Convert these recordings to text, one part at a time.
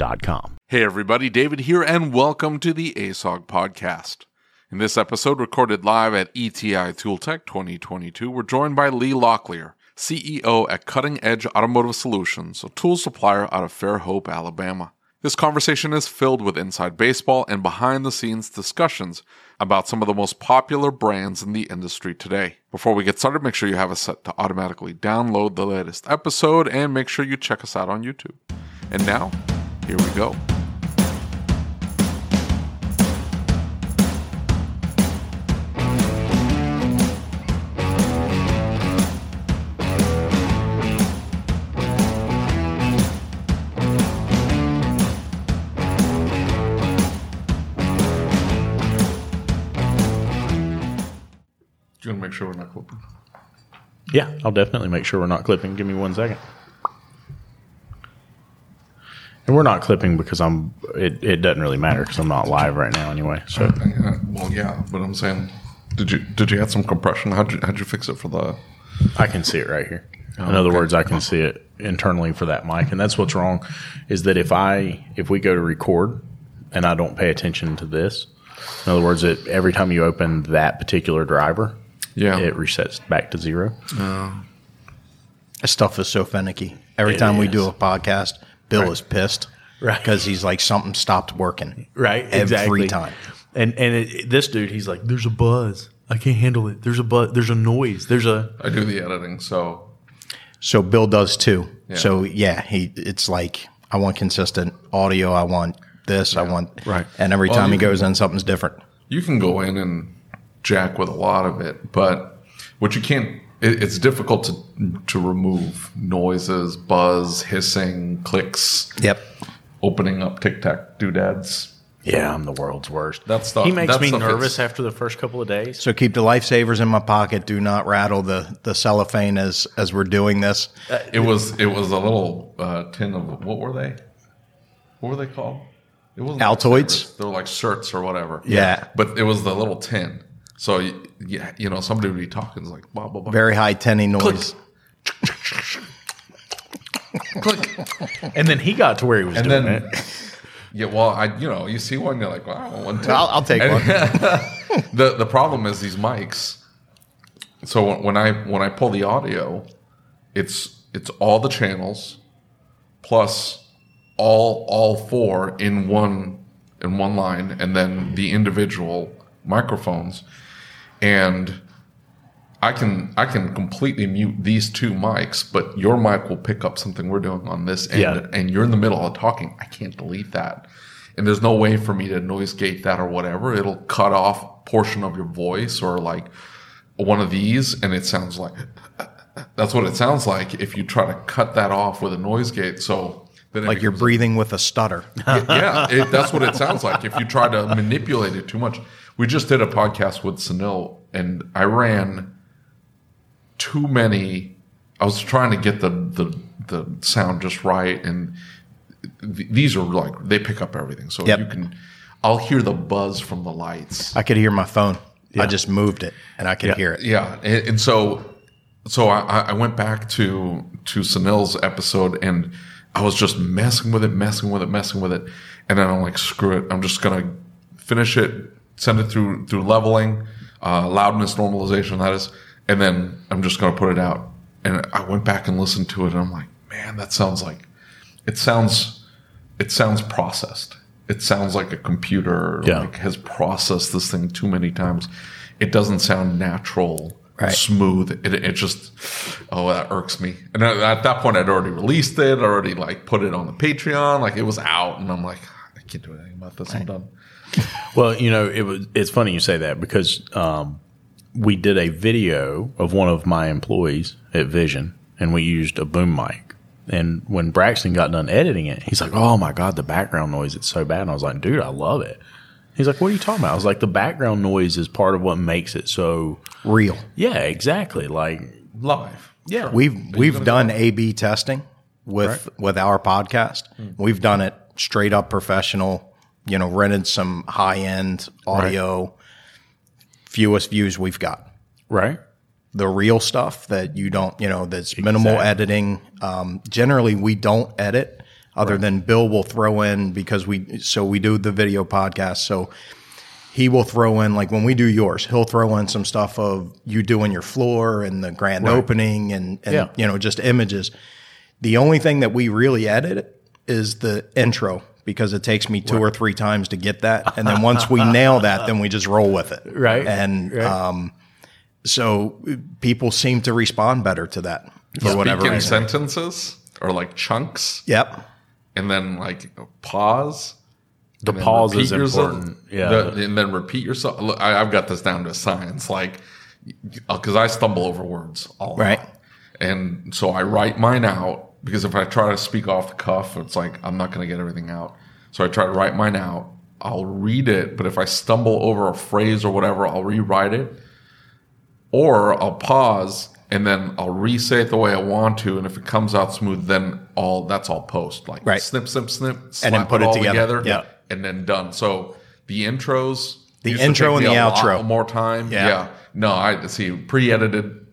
Getshopware.com. Hey everybody, David here, and welcome to the ASOG podcast. In this episode, recorded live at ETI ToolTech 2022, we're joined by Lee Locklear, CEO at Cutting Edge Automotive Solutions, a tool supplier out of Fairhope, Alabama. This conversation is filled with inside baseball and behind the scenes discussions about some of the most popular brands in the industry today. Before we get started, make sure you have it set to automatically download the latest episode and make sure you check us out on YouTube. And now, here we go. Do you want to make sure we're not clipping? Yeah, I'll definitely make sure we're not clipping. Give me one second. And we're not clipping because I'm. It, it doesn't really matter because I'm not live right now anyway. So Yeah, well, yeah, but I'm saying, did you did you add some compression? How'd you how'd you fix it for the? I can see it right here. In other okay. words, I can see it internally for that mic, and that's what's wrong. Is that if I if we go to record and I don't pay attention to this, in other words, it every time you open that particular driver, Yeah. it resets back to zero. This stuff is so finicky. Every It time we is. do a podcast, Bill is pissed. Right. Because he's like, something stopped working. Right, Every exactly. time. And and it, this dude, he's like, "There's a buzz. I can't handle it. There's a buzz. There's a noise. There's a." I do the editing, so So Bill does too. So yeah, he it's like, I want consistent audio. I want this. I want. Right. And every Well, time he can- goes in, something's different. you can go in and jack with a lot of it, but what you can't. It, it's difficult to to remove noises, buzz, hissing, clicks, Yep. opening up tic tac doodads. Yeah, I'm the world's worst. That stuff- He makes that me stuff nervous is- after the first couple of days. So keep the lifesavers in my pocket. Do not rattle the the cellophane as as we're doing this. It was it was a little uh, tin of what were they? What were they called? It wasn't Altoids? lifesavers. They were like certs or whatever. Yeah. but it was the little tin. So y- yeah, you know, somebody would be talking it's like blah blah blah. Very high tinny noise. Click. And then he got to where he was And doing then it. yeah, well, I you know you see one, you're like, wow, I one too. I'll, I'll take And- one. the the problem is these mics. So when- when I when I pull the audio, it's it's all the channels plus all all four in one in one line, and then the individual microphones, and I can I can completely mute these two mics, but your mic will pick up something we're doing on this end, Yeah. and you're in the middle of talking. I can't delete that, and there's no way for me to noise gate that or whatever. It'll cut off portion of your voice or like one of these, and it sounds like that's what it sounds like if you try to cut that off with a noise gate. So then Like you're breathing with a stutter. yeah, it, that's what it sounds like if you try to manipulate it too much. We just did a podcast with Sunil, and I ran too many. I was trying to get the the the sound just right, and th- these are like they pick up everything. So Yep. you can, I'll hear the buzz from the lights. I could hear my phone. I just moved it and I could hear it. Yeah, and, and so so I, I went back to to Sunil's episode and I was just messing with it, messing with it, messing with it, and then I'm like, screw it, I'm just gonna finish it, send it through through leveling, uh, loudness normalization, that is, and then I'm just gonna put it out. And I went back and listened to it, and I'm like, man, that sounds like it sounds it sounds processed. It sounds like a computer Yeah. like has processed this thing too many times. It doesn't sound natural, Right. smooth. It, it just oh that irks me. And at, at that point, I'd already released it, already like put it on the Patreon, like it was out, and I'm like, I can't do anything about this. I'm done. Well, you know, it was. It's funny you say that because um, we did a video of one of my employees at Vision, and we used a boom mic. And when Braxton got done editing it, he's like, "Oh my god, the background noise! It's so bad." And I was like, "Dude, I love it." He's like, "What are you talking about?" I was like, "The background noise is part of what makes it so." Real. Yeah, exactly. Like, Live. yeah, We've we've done A B testing with with our podcast. We've done it straight up professional. You know, rented some high end audio. Fewest views we've got. right. The real stuff that you don't, you know, that's minimal editing. Um, generally, we don't edit. Other than Bill will throw in because we so we do the video podcast. So he will throw in like when we do yours, he'll throw in some stuff of you doing your floor and the grand opening and, and Yeah. you know just images. The only thing that we really edit is the intro because it takes me two or three times to get that, and then once we nail that, then we just roll with it. Right. And Right. um, so people seem to respond better to that for whatever in reason. sentences or like chunks, Yep. and then like pause. The pause is repeat yourself. important. Yeah. The- and then repeat yourself. Look, I, I've got this down to science, like because I stumble over words all right. the time. and so I write mine out because if I try to speak off the cuff, it's like I'm not going to get everything out. So I try to write mine out. I'll read it, but if I stumble over a phrase or whatever, I'll rewrite it, or I'll pause and then I'll re-say it the way I want to. And if it comes out smooth, then all that's all post like Right. snip, snip, snip, And then put it all together. Yeah. and then done. So the intros, The intro and the outro. more time. Yeah. Yeah. No, I see pre-edited,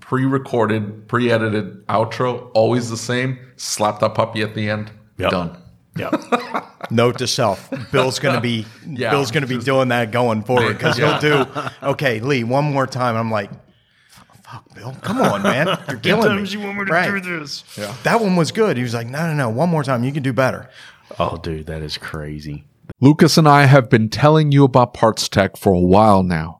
pre-recorded, pre-edited outro, always the same. Slap that puppy at the end. Yep. Done. Yeah. Note to self: Bill's going to be Yeah. Bill's going to be doing that going forward because Yeah. he'll do. Okay, Lee, one more time. I'm like, fuck, Bill, come on, man, you're killing me. you want me to Right. this? Yeah. That one was good. He was like, no, no, no, one more time. You can do better. Oh, dude, that is crazy. Lucas and I have been telling you about Parts Tech for a while now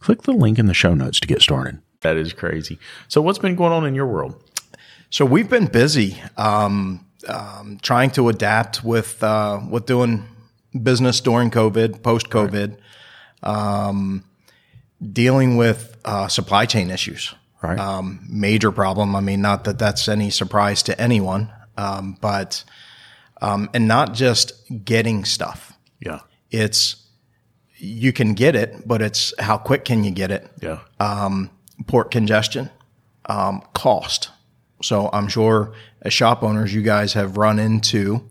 Click the link in the show notes to get started. That is crazy. So, what's been going on in your world? So we've been busy um, um, trying to adapt with uh, with doing business during COVID, post COVID, um, dealing with uh, supply chain issues. Right. Um, major problem. I mean, not that that's any surprise to anyone, um, but um, and not just getting stuff. Yeah. It's you can get it, but it's how quick can you get it? Yeah. Um, Port congestion, um, cost. So I'm sure as shop owners, you guys have run into,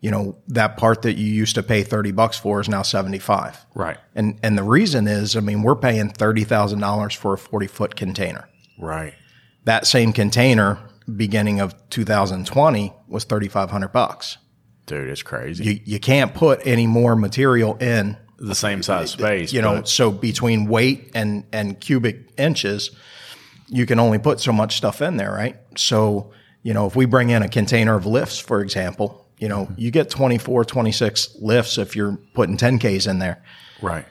you know, that part that you used to pay 30 bucks for is now 75. right. And, and the reason is, I mean, we're paying $30,000 for a 40 foot container. Right. That same container beginning of 2020 was 3,500 bucks. Dude, it's crazy. You, you can't put any more material in the same size space. you know but- so between weight and and cubic inches you can only put so much stuff in there right so you know if we bring in a container of lifts for example you know you get 24 26 lifts if you're putting 10ks in there right.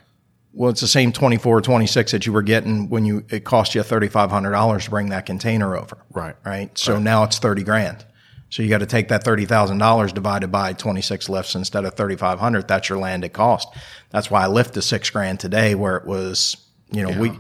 well it's the same 24 26 that you were getting when you it cost you $3500 to bring that container over Right. right so now it's 30 grand so you got to take that $30,000 divided by 26 lifts instead of 3,500. That's your landed cost. That's why I lift to six grand today where it was, you know, we,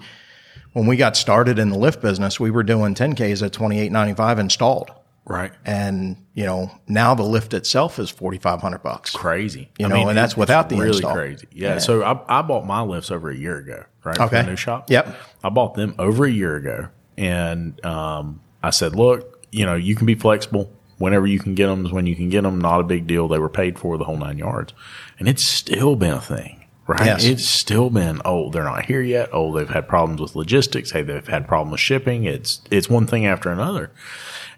when we got started in the lift business, we were doing 10Ks at 28.95 installed. Right. And, you know, now the lift itself is 4,500 bucks. Crazy. You know, and that's without the really install. crazy. Yeah. So I, I bought my lifts over a year ago, right? Okay. The new shop. Yep. I bought them over a year ago, and um, I said, look, you know, you can be flexible. Whenever you can get them is when you can get them. Not a big deal. They were paid for the whole nine yards, and it's still been a thing. Right. Yes. It's still been, oh, they're not here yet. Oh, they've had problems with logistics. Hey, they've had problems with shipping. It's, it's one thing after another.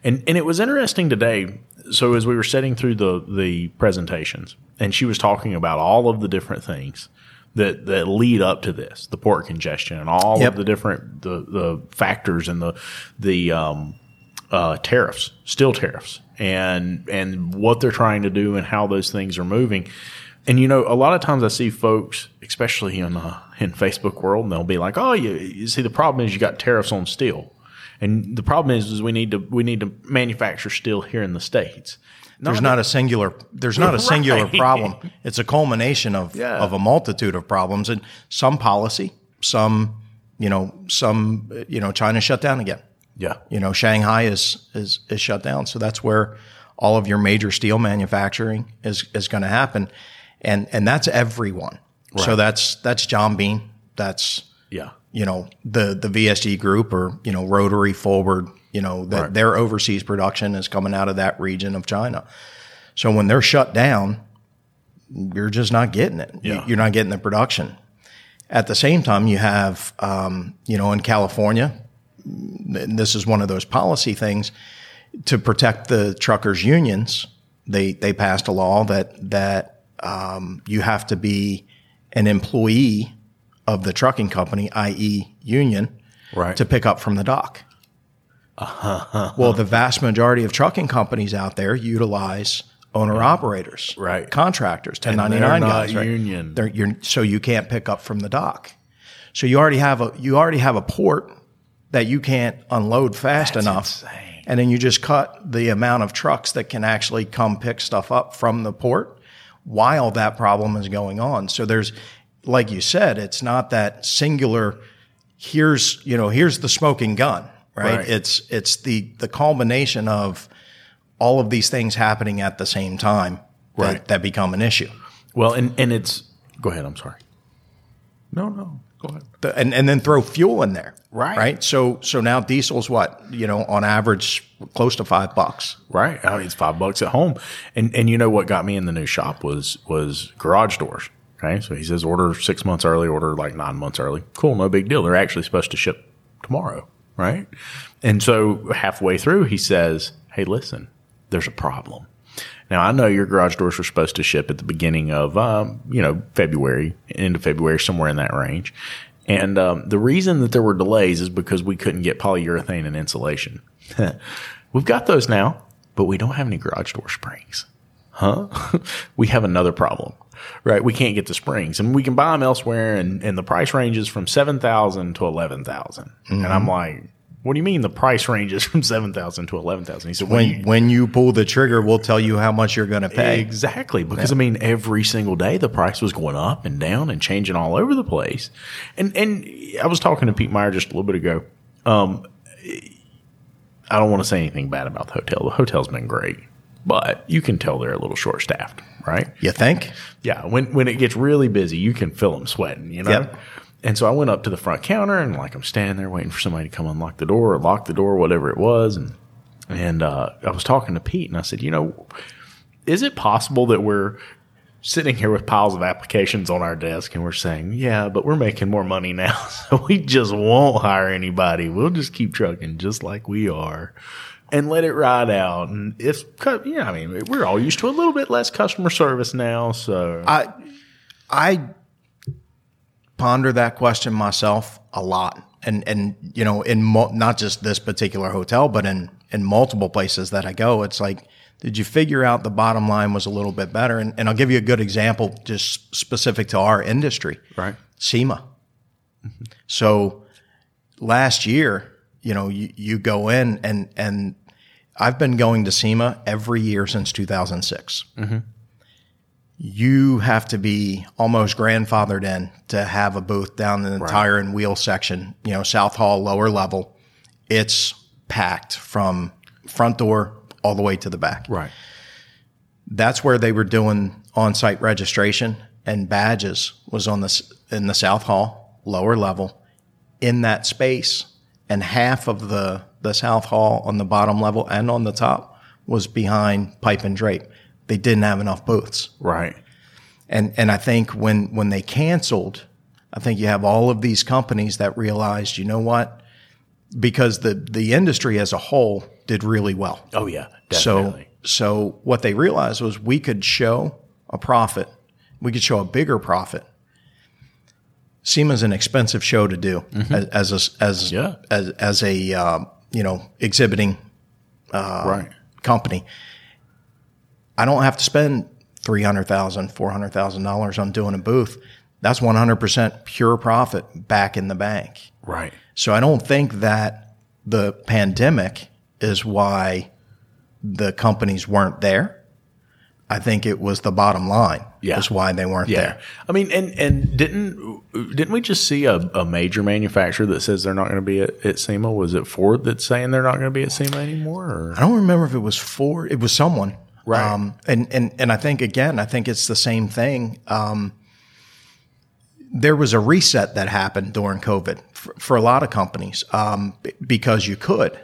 And, and it was interesting today. So as we were setting through the, the presentations and she was talking about all of the different things that, that lead up to this, the port congestion and all Yep. of the different, the, the factors and the, the, um, uh, tariffs, steel tariffs, and and what they're trying to do and how those things are moving. And you know, a lot of times I see folks, especially in uh, in Facebook world, and they'll be like, "Oh, you, you see, the problem is you got tariffs on steel, and the problem is, is we need to we need to manufacture steel here in the states." There's not a singular. There's not a singular Right. problem. It's a culmination of Yeah. of a multitude of problems and some policy, some you know, some you know, China shut down again. Yeah, You know, Shanghai is is is shut down, so that's where all of your major steel manufacturing is is going to happen, and and that's everyone. So that's that's John Bean. That's yeah, you know the the VSG group or you know Rotary Forward. You know that Right. their overseas production is coming out of that region of China. So when they're shut down, you're just not getting it. Yeah. You're not getting the production. At the same time, you have um, you know in California, this is one of those policy things to protect the truckers unions. They they passed a law that that um, you have to be an employee of the trucking company, i.e., union, Right. to pick up from the dock. well, the vast majority of trucking companies out there utilize owner operators, Right. Contractors, ten ninety nine And they're not guys, right? union. So you can't pick up from the dock. So you already have a you already have a port that you can't unload fast enough, insane. and then you just cut the amount of trucks that can actually come pick stuff up from the port while that problem is going on. So there's, like you said, it's not that singular. Here's you know here's the smoking gun, right? Right. It's it's the the culmination of all of these things happening at the same time that, that become an issue. Well, and and it's go ahead. I'm sorry. No, no. Go ahead. The- and and then throw fuel in there. Right. Right. So so now diesel's what you know on average close to five bucks. Right. I mean, it's five bucks at home. And and you know what got me in the new shop was was garage doors. Okay. So he says order six months early, order like nine months early. Cool, no big deal. They're actually supposed to ship tomorrow. Right. And so halfway through he says, Hey, listen, there's a problem. Now I know your garage doors were supposed to ship at the beginning of um, you know, February, end of February, somewhere in that range. And um, the reason that there were delays is because we couldn't get polyurethane and insulation. We've got those now, but we don't have any garage door springs. Huh? we have another problem, right? We can't get the springs and we can buy them elsewhere and, and the price ranges from 7,000 to 11,000. And I'm like, what do you mean the price ranges from 7,000 to 11,000? He said, when, When when you pull the trigger, we'll tell you how much you're going to pay. Exactly. Because I mean, every single day the price was going up and down and changing all over the place. And, and I was talking to Pete Meyer just a little bit ago. Um, I don't want to say anything bad about the hotel. The hotel's been great. but you can tell they're a little short staffed, right? You think? Yeah, when when it gets really busy, you can feel them sweating, you know. Yep. And so I went up to the front counter and like I'm standing there waiting for somebody to come unlock the door or lock the door, whatever it was, and and uh, I was talking to Pete and I said, you know, is it possible that we're sitting here with piles of applications on our desk and we're saying, yeah, but we're making more money now, so we just won't hire anybody. We'll just keep trucking just like we are. And let it ride out. And if, yeah, I mean, we're all used to a little bit less customer service now. So, I I ponder that question myself a lot, and and you know, in mo- not just this particular hotel, but in in multiple places that I go, it's like, did you figure out the bottom line was a little bit better? And, and I'll give you a good example, just specific to our industry, right. SEMA. So last year, you know, you, you go in and and I've been going to SEMA every year since 2006. Mm-hmm. You have to be almost grandfathered in to have a booth down in the tire and wheel section, you know, South Hall, lower level. It's packed from front door all the way to the back Right. that's where they were doing on-site registration and badges was on this in the south hall lower level in that space and half of the the south hall on the bottom level and on the top was behind pipe and drape they didn't have enough booths Right. and and I think when when they canceled, I think you have all of these companies that realized, you know what? Because the the industry as a whole did really well. Oh, yeah. So Definitely. so so what they realized was we could show a profit. We could show a bigger profit. SEMA's an expensive show to do as as a, as, Yeah. as as a uh, you know exhibiting right. company. I don't have to spend three hundred thousand, four hundred thousand dollars on doing a booth. That's one hundred percent pure profit back in the bank. Right. So I don't think that the pandemic is why the companies weren't there. I think it was the bottom line Yeah. is why they weren't Yeah. there. I mean, and, and didn't didn't we just see a, a major manufacturer that says they're not going to be at, at SEMA? Was it Ford that's saying they're not going to be at SEMA anymore? Or? I don't remember if it was Ford. It was someone. Right. Um, and, and, and I think, again, I think it's the same thing. Um, there was a reset that happened during COVID for, for a lot of companies um, b- because you could,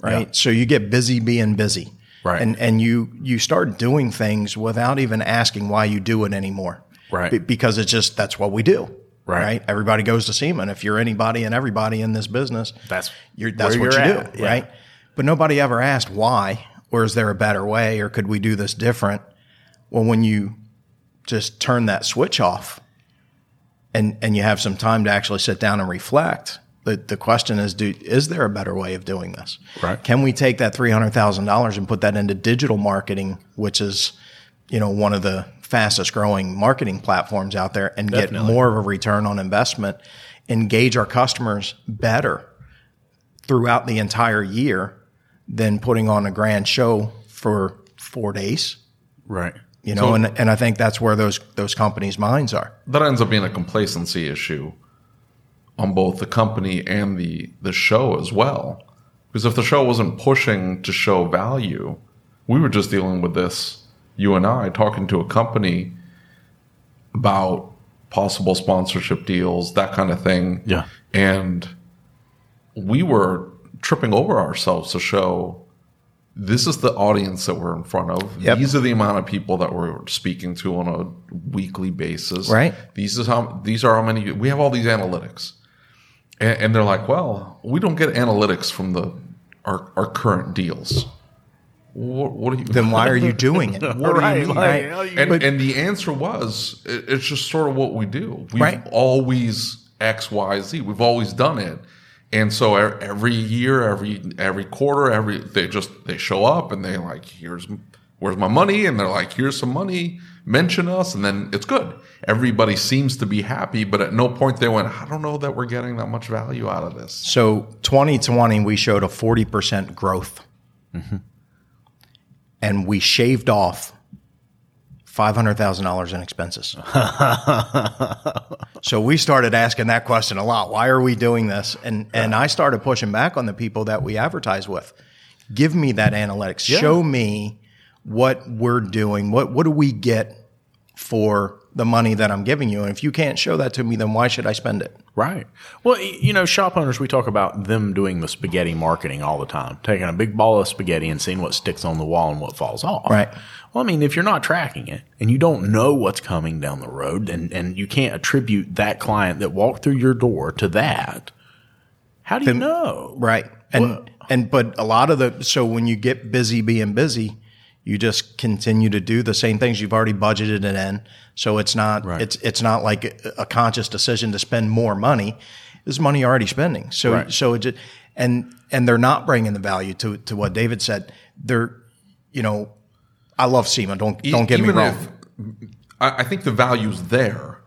right? So you get busy being busy. Right. And, and you, you start doing things without even asking why you do it anymore. Right. Be- because it's just, that's what we do. Right. Everybody goes to SEMA. And if you're anybody and everybody in this business, That's you're, that's what you're you at, do, yeah. right? But nobody ever asked why, or is there a better way, or could we do this different? Well, when you just turn that switch off, and and you have some time to actually sit down and reflect, the the question is, do is there a better way of doing this? Right. Can we take that three hundred thousand dollars and put that into digital marketing, which is, you know, one of the fastest growing marketing platforms out there, and get more of a return on investment, engage our customers better throughout the entire year than putting on a grand show for four days. right. You know, So- and and I think that's where those those companies' minds are. that ends up being a complacency issue on both the company and the the show as well. Because if the show wasn't pushing to show value, we were just dealing with this. You and I talking to a company about possible sponsorship deals, that kind of thing. Yeah. And we were tripping over ourselves to show this is the audience that we're in front of. Yep. These are the amount of people that we're speaking to on a weekly basis. Right. These is how these are how many we have all these analytics. And, and they're like, well, we don't get analytics from the our, our current deals. What, what are you Then why are you doing it? what Right, do you mean? like, how you- and, and the answer was, it, it's just sort of what we do. We've Right. always X, Y, Z. We've always done it. And so every year, every every quarter, every they just they show up and they like, here's where's my money, and they're like, here's some money, mention us, and then it's good. Everybody seems to be happy, but at no point they went, I don't know that we're getting that much value out of this. So 2020, we showed a 40% growth. Mm-hmm. And we shaved off $500,000 in expenses. so we started asking that question a lot. Why are we doing this? And, and I started pushing back on the people that we advertise with. Give me that analytics. Show me what we're doing. What what do we get for the money that I'm giving you? And if you can't show that to me, then why should I spend it? Right. Well, you know, shop owners, we talk about them doing the spaghetti marketing all the time, taking a big ball of spaghetti and seeing what sticks on the wall and what falls off. Right. Well, I mean, if you're not tracking it and you don't know what's coming down the road and, and you can't attribute that client that walked through your door to that, how do you know? Right. And and but a lot of the so when you get busy being busy, you just continue to do the same things you've already budgeted it in. So it's not Right. it's it's not like a, conscious decision to spend more money. This money you're already spending. So Right. so it just, and and they're not bringing the value to to what David said. They're you know I love SEMA. Don't don't get me wrong. if- I, I think the value's there,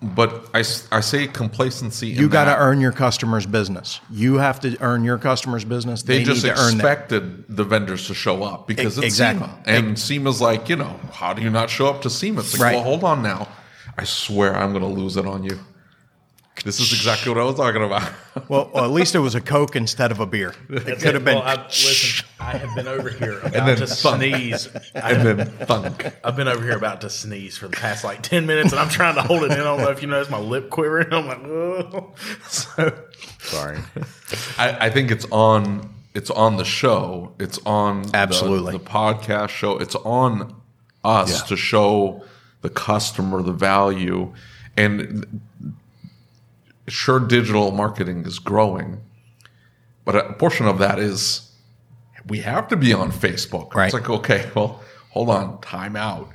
but I, I say complacency. you got to earn your customers' business. You have to earn your customers' business. They, They, just need to earn expected the vendors to show up because it's exactly. SEMA. And SEMA's like, you know, how do you not show up to SEMA? It's like, Right. well, hold on now. I swear I'm going to lose it on you. This is exactly what I was talking about. Well, well, at least it was a Coke instead of a beer. It could have been. Well, I, listen, I have been over here about then to thunk. sneeze. I, and then thunk. I've been over here about to sneeze for the past like 10 minutes and I'm trying to hold it in. I don't know if you notice my lip quivering. I'm like, oh. So, sorry. I, I think it's on. It's on the show. It's on the- Absolutely. the, podcast show. It's on us Yeah. to show the customer the value. And sure, digital marketing is growing, but a portion of that is we have to be on Facebook. Right. It's like okay, well, hold on, time out.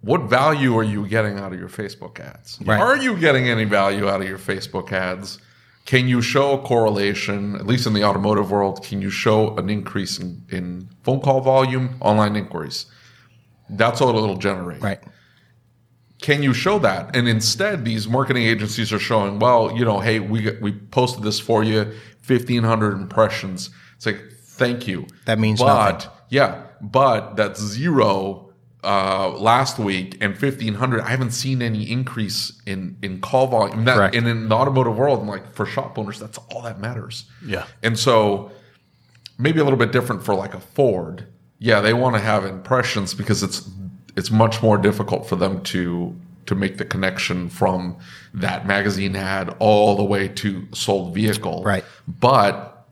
What value are you getting out of your Facebook ads? Right. Are you getting any value out of your Facebook ads? Can you show a correlation, at least in the automotive world? Can you show an increase in, in phone call volume, online inquiries? That's what it'll generate. right. Can you show that? And instead, these marketing agencies are showing, well, you know, hey, we we posted this for you, fifteen hundred impressions. It's like, thank you. That means but, nothing. Yeah, but that's zero uh, last week and fifteen hundred. I haven't seen any increase in in call volume. That, Correct. And in the automotive world, I'm like for shop owners, that's all that matters. Yeah. And so maybe a little bit different for like a Ford. Yeah, they want to have impressions because it's it's much more difficult for them to to make the connection from that magazine ad all the way to sold vehicle. Right. But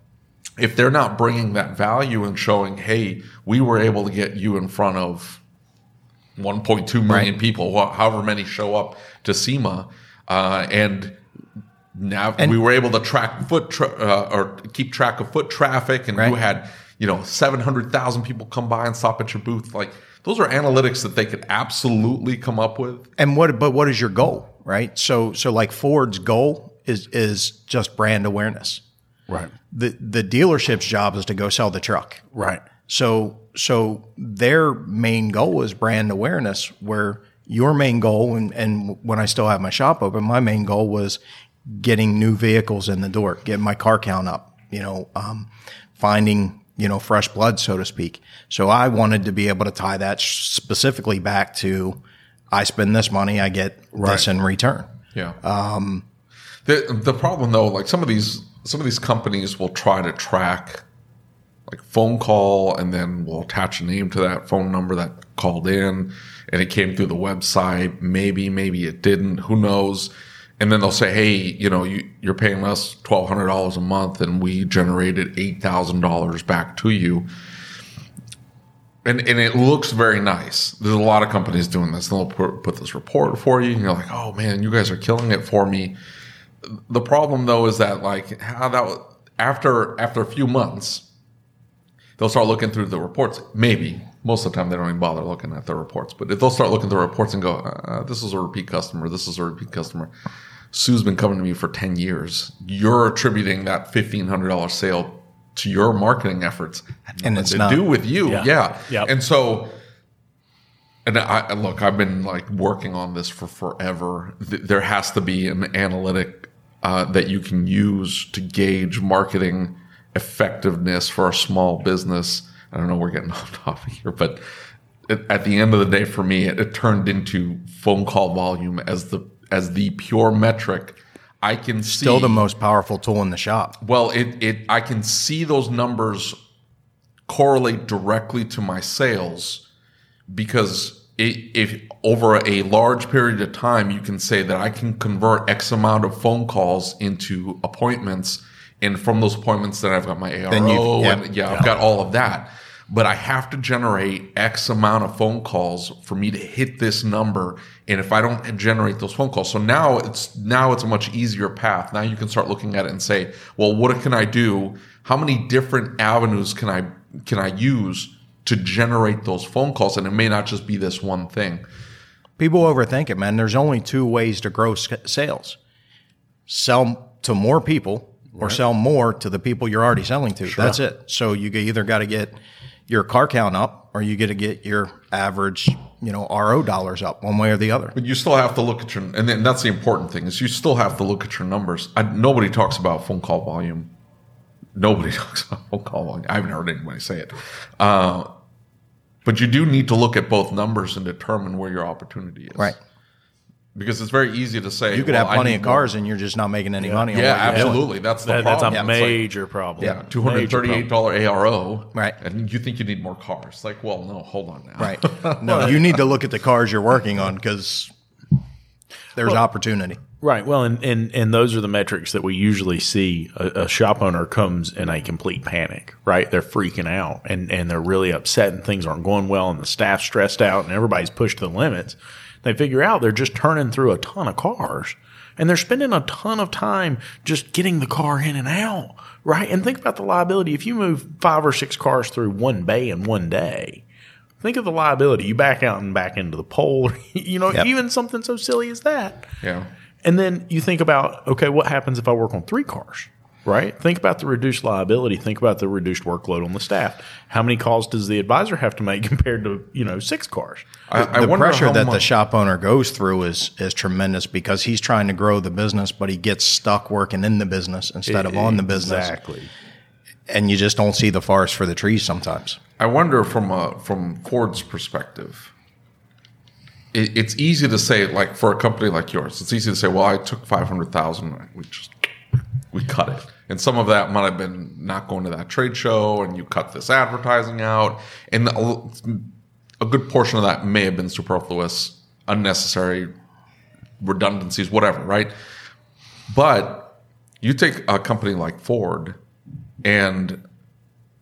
if they're not bringing that value and showing, hey, we were able to get you in front of 1.2 million Right. people, however many show up to SEMA, uh, and now And- we were able to track foot tra- uh, or keep track of foot traffic, and you had you know 700,000 people come by and stop at your booth. Like those are analytics that they could absolutely come up with. And what? But what is your goal? Right. So so like Ford's goal is is just brand awareness. Right. The the dealership's job is to go sell the truck. Right. So so their main goal is brand awareness. Where your main goal, and and when I still have my shop open, my main goal was getting new vehicles in the door, getting my car count up. You know, um, finding you know fresh blood, so to speak. So I wanted to be able to tie that specifically back to I spend this money, I get this in return. Yeah. Um, the the problem though, like some of these some of these companies will try to track like phone call and then we'll attach a name to that phone number that called in and it came through the website. Maybe, maybe it didn't. Who knows? And then they'll say, "Hey, you know, you, you're paying us twelve hundred dollars a month, and we generated eight thousand dollars back to you." and and it looks very nice. There's a lot of companies doing this. They'll put, put this report for you, and you're like, "Oh man, you guys are killing it for me." The problem though is that like how that after after a few months, they'll start looking through the reports. Maybe most of the time they don't even bother looking at the reports, but if they'll start looking through the reports and go, uh, "This is a repeat customer. This is a repeat customer." Sue's been coming to me for ten years. You're attributing that fifteen hundred dollar sale to your marketing efforts, And it's to not. do with you. Yeah. Yeah. Yep. And so, and I I- look, I've been like working on this for forever. There has to be an analytic uh, that you can use to gauge marketing effectiveness for a small business. I don't know, we're getting off topic here, but at the end of the day, for me, it, it turned into phone call volume as the as the pure metric. I can see Still the most powerful tool in the shop. well, it it I can see those numbers correlate directly to my sales because it, if over a large period of time, you can say that I can convert X amount of phone calls into appointments. And from those appointments, then I've got my ARO yeah. and yeah, I've got all of that. But I have to generate X amount of phone calls for me to hit this number. And if I don't generate those phone calls, so now it's now it's a much easier path. Now you can start looking at it and say, well, what can I do? How many different avenues can I can I use to generate those phone calls? And it may not just be this one thing. People overthink it, man. There's only two ways to grow sales: sell to more people, or sell more to the people you're already selling to. That's it. So you either got to get your car count up, or you got to get your average, you know, RO dollars up, one way or the other. But you still have to look at your, and then that's the important thing is you still have to look at your numbers. I, nobody talks about phone call volume. Nobody talks about phone call volume. I haven't heard anybody say it. Uh, but you do need to look at both numbers and determine where your opportunity is. Right. Because it's very easy to say You could well, have plenty need of more. cars, and you're just not making any money. Yeah, what doing. absolutely. That's the That, that's a problem. It's like, major problem. Yeah. Two hundred thirty-eight dollar ARO, Right. And you think you need more cars? Like, well, no, hold on now. Right. No, you need to look at the cars you're working on because there's opportunity. Right. Well, and, and, and those are the metrics that we usually see. A, a shop owner comes in a complete panic, right? They're freaking out and, and they're really upset and things aren't going well and the staff's stressed out and everybody's pushed to the limits. They figure out they're just turning through a ton of cars and they're spending a ton of time just getting the car in and out, right? And think about the liability. If you move five or six cars through one bay in one day, think of the liability. You back out and back into the pole, you know, Yep. even something so silly as that. Yeah. And then you think about, okay, what happens if I work on three cars? Right? Think about the reduced liability. Think about the reduced workload on the staff. How many calls does the advisor have to make compared to, you know, six cars? I, I the wonder pressure how that the shop owner goes through is is tremendous because he's trying to grow the business, but he gets stuck working in the business instead of on the business, Exactly. and you just don't see the forest for the trees sometimes. I wonder from a, from Ford's perspective. It, it's easy to say, like for a company like yours, it's easy to say, "Well, I took five hundred thousand, we just we cut it," and some of that might have been not going to that trade show, and you cut this advertising out, and a, good portion of that may have been superfluous, unnecessary redundancies, whatever, right? But you take a company like Ford, and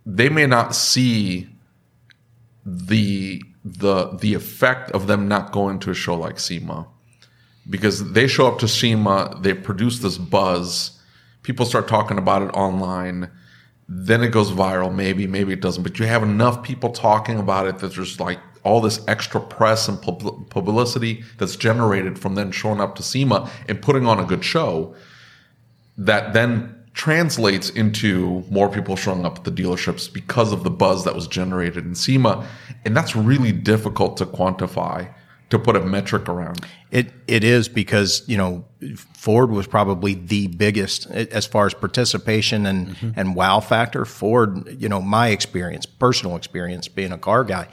they may not see the the the effect of them not going to a show like SEMA because they show up to SEMA, they produce this buzz, people start talking about it online, then it goes viral. Maybe, maybe it doesn't, but you have enough people talking about it that there's like all this extra press and publicity that's generated from then showing up to SEMA and putting on a good show that then translates into more people showing up at the dealerships because of the buzz that was generated in SEMA. And that's really difficult to quantify, to put a metric around. It it is because you know Ford was probably the biggest as far as participation and and wow factor. Ford, you know, my experience, personal experience, being a car guy,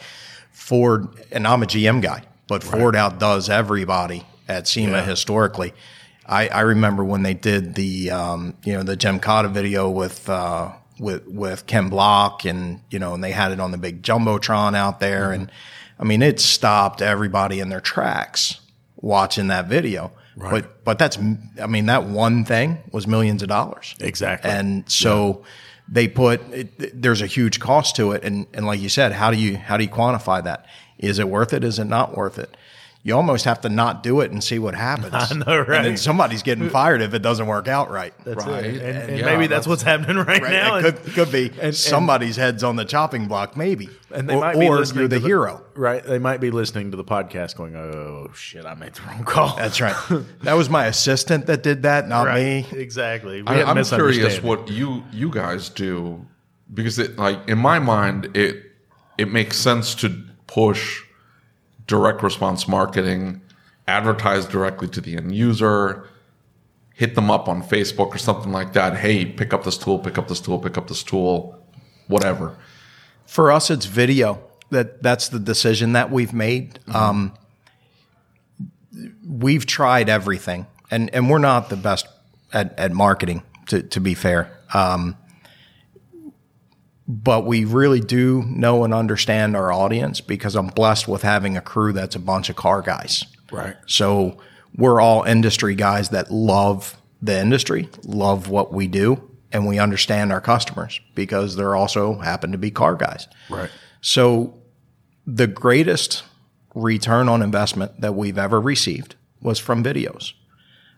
Ford, and I'm a GM guy, but Ford outdoes everybody at SEMA historically. I, I remember when they did the um, you know the Gymkhana video with uh, with with Ken Block and you know and they had it on the big jumbotron out there and I mean it stopped everybody in their tracks watching that video. But but that's I mean that one thing was millions of dollars. Exactly. And so they put it, there's a huge cost to it and and like you said how do you how do you quantify that? Is it worth it? Is it not worth it? You almost have to not do it and see what happens. I know, right? And then somebody's getting fired if it doesn't work out right. That's Right. it. And, and Yeah, maybe that's- that's, what's happening right, Right? now. It could, could be and- somebody's head's on the chopping block, maybe. and they or might be or listening you're the to hero. Right. They might be listening to the podcast going, oh, shit, I made the wrong call. That's right. that was my assistant that did that, not me. Exactly. We I, had a I'm curious what you you guys do because it like in my mind it it makes sense to push direct response marketing, advertise directly to the end user, hit them up on Facebook or something like that. Hey, pick up this tool, pick up this tool, pick up this tool, whatever. For us, it's video. That that's the decision that we've made. Um, we've tried everything, and and we're not the best at, at marketing. To to be fair, um, but we really do know and understand our audience because I'm blessed with having a crew that's a bunch of car guys. Right. So we're all industry guys that love the industry, love what we do, and we understand our customers because they're also happen to be car guys. Right. So the greatest return on investment that we've ever received was from videos.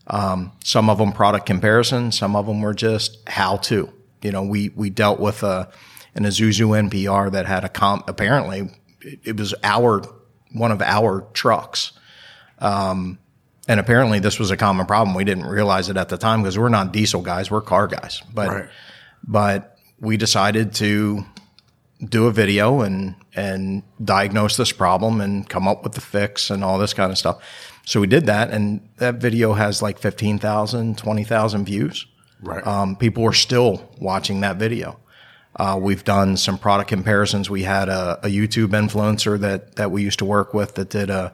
Um, some of them product comparison, some of them were just how to. You know, we we dealt with a an Isuzu NPR that had a comp. Apparently, it, was our one of our trucks. Um, and apparently this was a common problem. We didn't realize it at the time because we're not diesel guys, we're car guys. But Right. but we decided to do a video and and diagnose this problem and come up with the fix and all this kind of stuff. So we did that and that video has like 15,000, 20,000 views. Right. Um, people are still watching that video. Uh, we've done some product comparisons. We had a, a YouTube influencer that that we used to work with that did a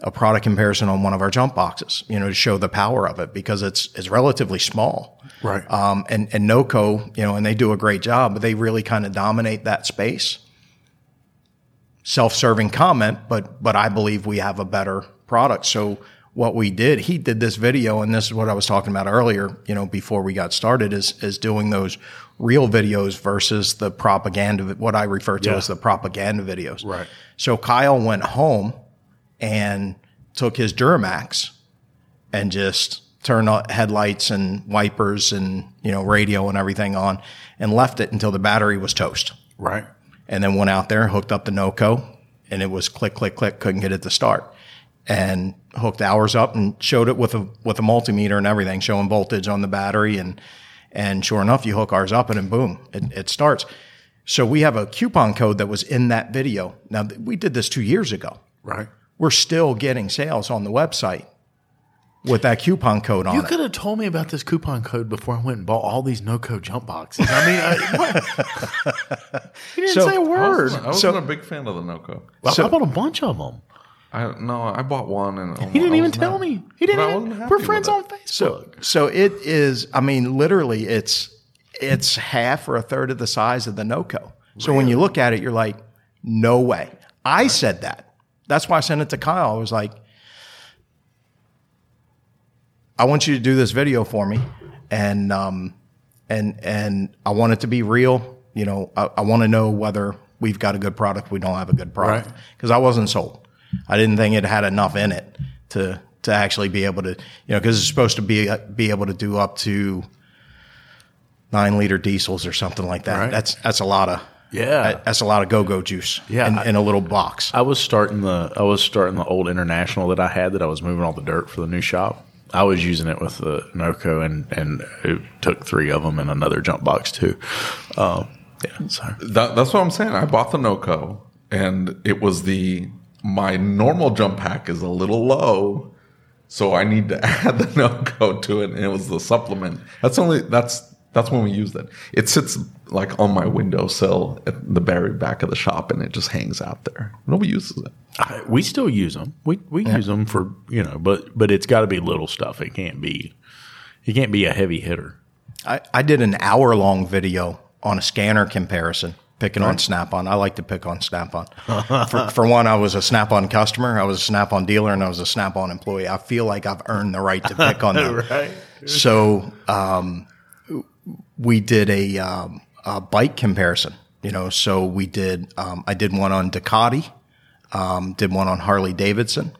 a product comparison on one of our jump boxes, you know, to show the power of it because it's it's relatively small. Right. Um, and and NOCO, you know, and they do a great job, but they really kind of dominate that space. Self-serving comment, but but I believe we have a better product. So what we did, he did this video, and this is what I was talking about earlier. You know, before we got started, is is doing those real videos versus the propaganda, what I refer to Yeah. as the propaganda videos. Right. So Kyle went home and took his Duramax and just turned on headlights and wipers and you know radio and everything on and left it until the battery was toast Right. and then went out there hooked up the noco and it was click click click couldn't get it to start and hooked hours up and showed it with a with a multimeter and everything showing voltage on the battery and and sure enough you hook ours up and then boom it, it starts so we have a coupon code that was in that video now we did this two years ago Right. we're still getting sales on the website with that coupon code on You could have told me about this coupon code before I went and bought all these NOCO jump boxes. I mean, I, what? you didn't So- say a I word. wasn't, I wasn't a big fan of the NOCO. Well, so- I bought a bunch of them. I no, I bought one and He didn't even tell me. He didn't. Even, we're friends on Facebook. So, so it is. I mean, literally, it's it's half or a third of the size of the NOCO. So when you look at it, you're like, no way. I said that. That's why I sent it to Kyle. I was like, I want you to do this video for me, and um, and and I want it to be real. You know, I, I want to know whether we've got a good product, we don't have a good product, Right. because I wasn't sold. I didn't think it had enough in it to to actually be able to, you know, because it's supposed to be be able to do up to nine liter diesels or something like that. Right. That's that's a lot of Yeah. that's a lot of go go juice. Yeah, in, I- in a little box. I was starting the I was starting the old international that I had that I was moving all the dirt for the new shop. I was using it with the Noco and and it took three of them and another jump box too. Um, yeah, so That, that's what I'm saying. I bought the NOCO, and it was the my normal jump pack is a little low, so I need to add the NOCO to it, and it was the supplement. That's only that's that's when we used it. It sits like on my windowsill at the very back of the shop, and it just hangs out there. Nobody uses it. I, we still use them. We we use them for you know, but but it's got to be little stuff. It can't be it can't be a heavy hitter. I, I did an hour long video on a scanner comparison, picking on Snap on. I like to pick on Snap on. for, for one, I was a Snap on customer, I was a Snap on dealer, and I was a Snap on employee. I feel like I've earned the right to pick on them. Right. So um, we did a, um, a bike comparison. You know, so we did. Um, I did one on Ducati, um, did one on Harley Davidson,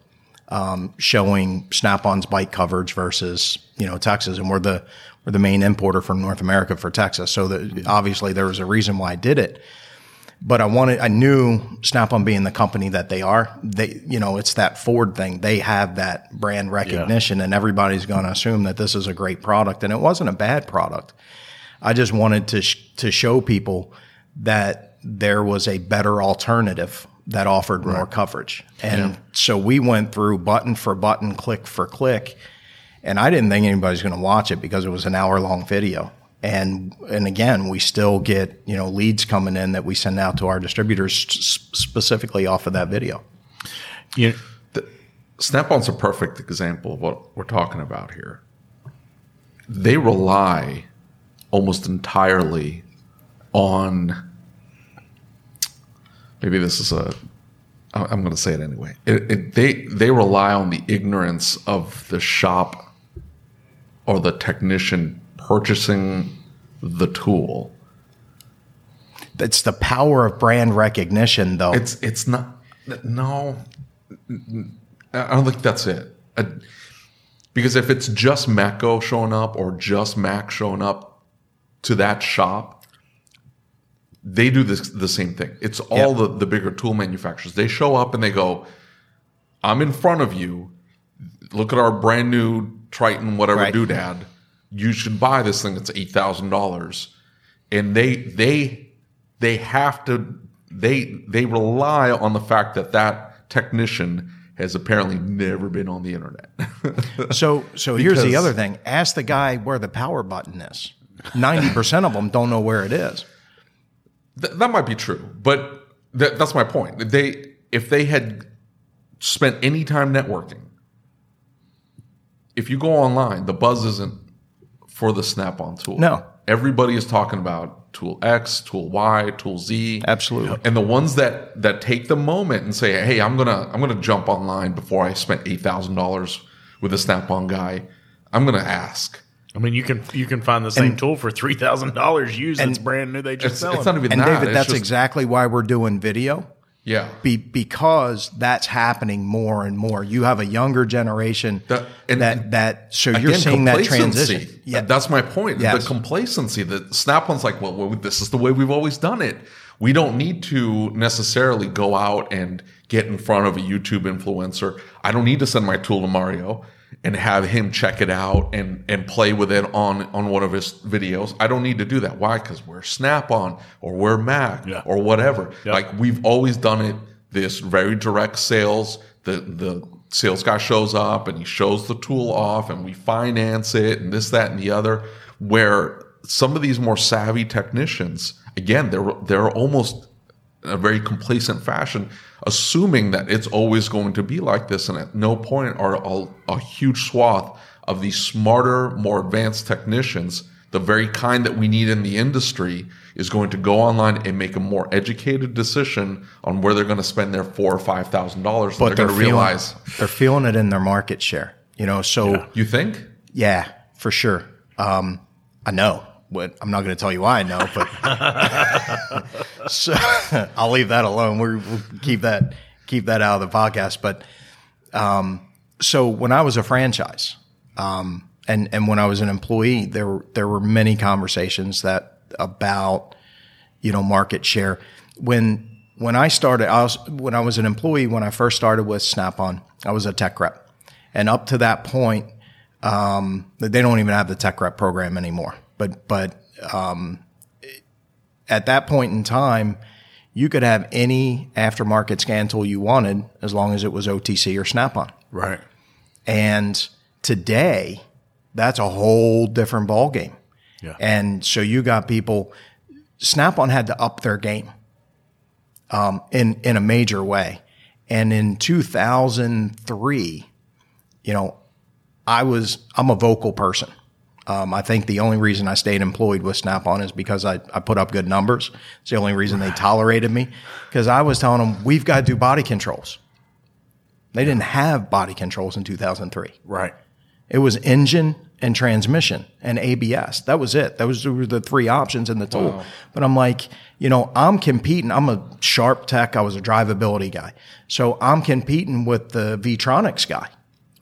um, showing Snap-on's bike coverage versus you know Texa, and we're the we're the main importer from North America for Texa. So obviously there was a reason why I did it. But I wanted, I knew Snap-on being the company that they are, they, you know, it's that Ford thing. They have that brand recognition and everybody's going to assume that this is a great product. And it wasn't a bad product. I just wanted to, sh- to show people that there was a better alternative that offered more coverage. And so we went through button for button, click for click. And I didn't think anybody's going to watch it because it was an hour long video. And and again, we still get you know leads coming in that we send out to our distributors s- specifically off of that video. You Snap-on's a perfect example of what we're talking about here. They rely almost entirely on maybe this is a I'm going to say it anyway. It, it, they they rely on the ignorance of the shop or the technician purchasing the tool. It's the power of brand recognition, though. It's it's not no. I don't think that's it. I- because if it's just Matco showing up or just Mac showing up to that shop, they do this the same thing. It's all the, the bigger tool manufacturers. They show up and they go, I'm in front of you. Look at our brand new Triton, whatever Right. doodad. You should buy this thing. It's eight thousand dollars. And they they they have to they they rely on the fact that that technician has apparently never been on the internet. so, so here's the other thing. Ask the guy where the power button is. Ninety percent of them don't know where it is. Th- that might be true, but th- that's my point. They if they had spent any time networking, if you go online, the buzz isn't for the Snap-on tool. No. everybody is talking about Tool X, Tool Y, Tool Z. Absolutely. And the ones that that take the moment and say, "Hey, I'm gonna I'm gonna jump online before I spent eight thousand dollars with a Snap-on guy. I'm gonna ask." I mean, you can you can find the same tool for three thousand dollars used. And- That's brand new. They just It's, sell it's not even And that. David, It's that's just- exactly why we're doing video. Yeah. Be, because that's happening more and more. You have a younger generation That- and- that that so you're Again, seeing that transition. Yeah, That's my point. Yes. The complacency that Snap-on's like, well, well, this is the way we've always done it. We don't need to necessarily go out and get in front of a YouTube influencer. I don't need to send my tool to Mario and have him check it out and, and play with it on, on one of his videos. I don't need to do that. Why? Because we're Snap-on or we're Mac Yeah. or whatever. Yeah. Like we've always done it this very direct sales. The the sales guy shows up and he shows the tool off and we finance it and this, that, and the other. Where some of these more savvy technicians, again, they're they're almost in a very complacent fashion, assuming that it's always going to be like this. And at no point are a, a huge swath of these smarter, more advanced technicians, the very kind that we need in the industry, is going to go online and make a more educated decision on where they're going to spend their four or five thousand dollars. but They're they're going to feeling, realize. they're feeling it in their market share. You know, so You think? Yeah, for sure. Um, I know, but I'm not going to tell you why I know. But so I'll leave that alone. We're, we'll keep that keep that out of the podcast. But um, so when I was a franchise, um, and and when I was an employee, there were, there were many conversations that about you know market share. When when I started, I was when I was an employee when I first started with Snap On, I was a tech rep, and up to that point, um, they don't even have the tech rep program anymore. But but um, at that point in time, you could have any aftermarket scan tool you wanted as long as it was OTC or Snap On. right. And today, that's a whole different ballgame. Yeah. And so you got people, Snap on had to up their game um, in, in a major way. And in 2003, you know, I was, I'm a vocal person. Um, I think the only reason I stayed employed with Snap on is because I, I put up good numbers. It's the only reason they tolerated me because I was telling them, we've got to do body controls. They didn't have body controls in 2003. Right. It was engine and transmission and ABS. That was it. Those were the three options in the tool. But I'm like, you know, I'm competing. I'm a sharp tech. I was a drivability guy. So I'm competing with the Vetronix guy.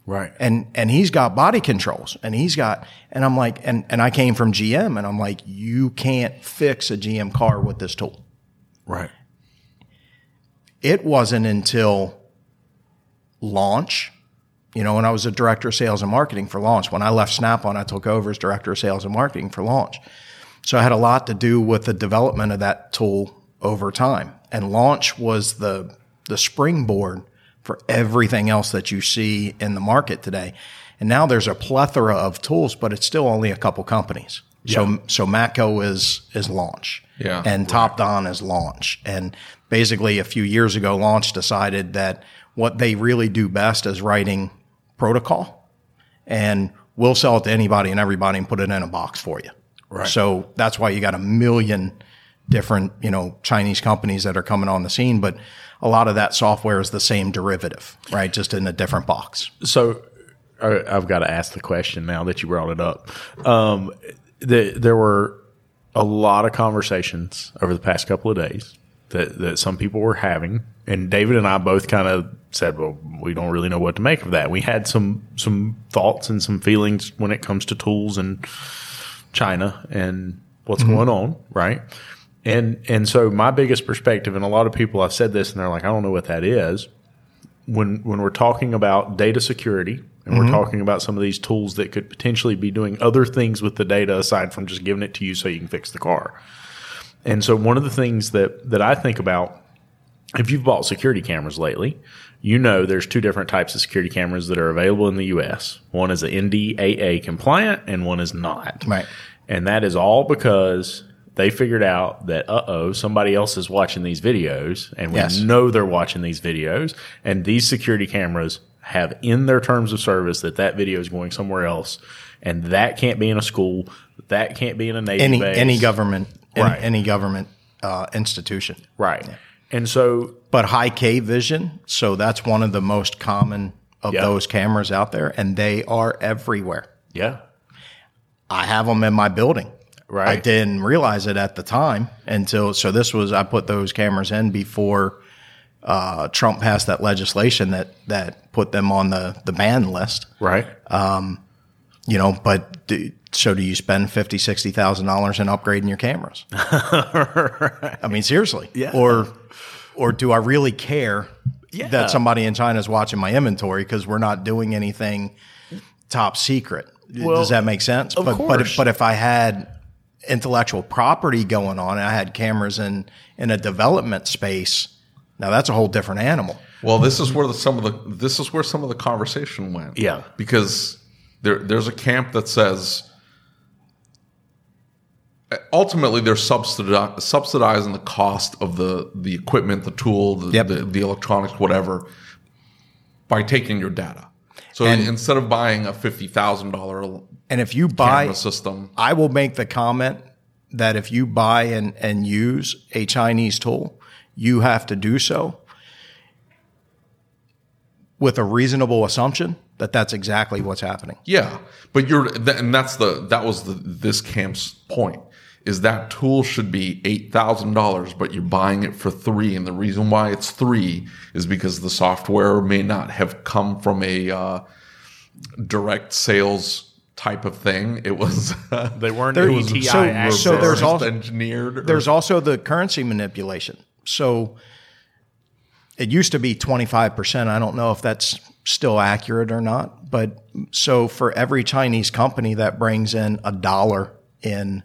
Right. And and he's got body controls and he's got and I'm like and and I came from GM and I'm like, you can't fix a GM car with this tool. right. It wasn't until launch, you know, when I was a director of sales and marketing for launch. When I left Snap on, I took over as director of sales and marketing for launch. So I had a lot to do with the development of that tool over time. And launch was the the springboard for everything else that you see in the market today. And now there's a plethora of tools, but it's still only a couple companies. So so Matco is is launch. Yeah. And Topdon is launch. And basically a few years ago, launch decided that what they really do best is writing protocol and we'll sell it to anybody and everybody and put it in a box for you. Right. So that's why you got a million different, you know, Chinese companies that are coming on the scene, but a lot of that software is the same derivative, right? Just in a different box. So I- I've got to ask the question now that you brought it up. Um, the, there were a lot of conversations over the past couple of days that, that some people were having, and David and I both kind of said, "Well, we don't really know what to make of that." We had some some thoughts and some feelings when it comes to tools and China and what's going on, right? And and so my biggest perspective, and a lot of people I've said this, and they're like, "I don't know what that is." when when we're talking about data security and we're mm-hmm. talking about some of these tools that could potentially be doing other things with the data aside from just giving it to you so you can fix the car. And so one of the things that that I think about if you've bought security cameras lately, you know there's two different types of security cameras that are available in the US. One is a NDAA compliant and one is not. Right. And that is all because they figured out that uh oh, somebody else is watching these videos, and we Yes. know they're watching these videos, and these security cameras have in their terms of service that that video is going somewhere else, and that can't be in a school, that can't be in a navy Any base, any government, any, Right. any government uh, institution. right? And so But Hikvision, so that's one of the most common of Yeah. those cameras out there, and they are everywhere. yeah, I have them in my building. Right. I didn't realize it at the time until so this was I put those cameras in before uh, Trump passed that legislation that that put them on the the ban list. right, Um, You know, but do, so do you spend fifty sixty thousand dollars in upgrading your cameras? I mean, seriously. Yeah. Or or do I really care Yeah. that somebody in China is watching my inventory because we're not doing anything top secret? Well, Does that make sense? of but but if, course. but if I had intellectual property going on I had cameras in in a development space, now that's a whole different animal. Well, this is where the, some of the this is where some of the conversation went. Yeah. because there there's a camp that says ultimately they're subsidi- subsidizing the cost of the the equipment, the tool, the, Yep. the, the electronics, whatever, by taking your data. So And- instead of buying a fifty thousand dollar And if you buy system, I will make the comment that if you buy and, and use a Chinese tool, you have to do so with a reasonable assumption that that's exactly what's happening. Yeah, but you're, and that's the that was the this camp's point is that tool should be eight thousand dollars, but you're buying it for three, and the reason why it's three is because the software may not have come from a uh, direct sales type of thing. It was they weren't There- ETI so- access. so there's also engineered. or- There's also the currency manipulation. So it used to be 25%. I don't know if that's still accurate or not, but so for every Chinese company that brings in a dollar in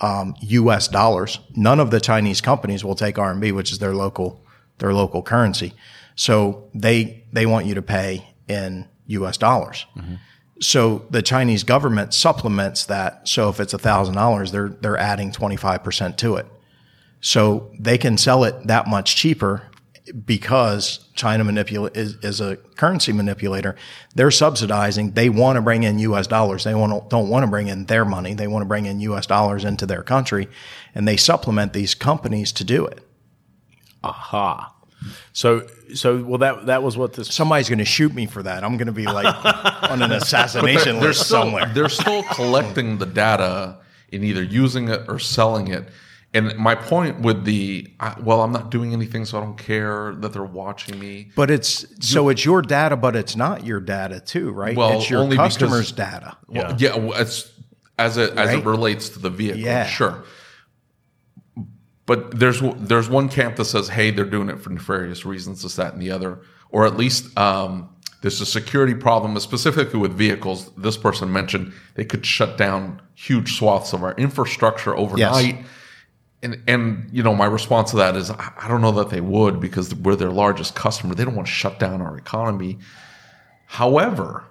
um, US dollars, none of the Chinese companies will take RMB, which is their local their local currency. So they they want you to pay in US dollars. So the Chinese government supplements that. So if it's thousand dollars, they're they're adding twenty five percent to it. So they can sell it that much cheaper because China manipula- is, is a currency manipulator. They're subsidizing. They want to bring in U.S. dollars. They want to, don't want to bring in their money. They want to bring in U.S. dollars into their country, and they supplement these companies to do it. Aha. So so well that that was what this Somebody's going to shoot me for that. I'm going to be like on an assassination they're list still, somewhere. They're still collecting the data and either using it or selling it. And my point with the I- well, I'm not doing anything, so I don't care that they're watching me. But it's so it's your data, but it's not your data too, right? Well, it's your only because- customers' data. Well, yeah, well, it's as it as it relates to the vehicle, Yeah. sure. But there's there's one camp that says, hey, they're doing it for nefarious reasons, this, that, and the other, or at least um, there's a security problem, specifically with vehicles. This person mentioned they could shut down huge swaths of our infrastructure overnight. And, and you know my response to that is I I don't know that they would because we're their largest customer. They don't want to shut down our economy. However,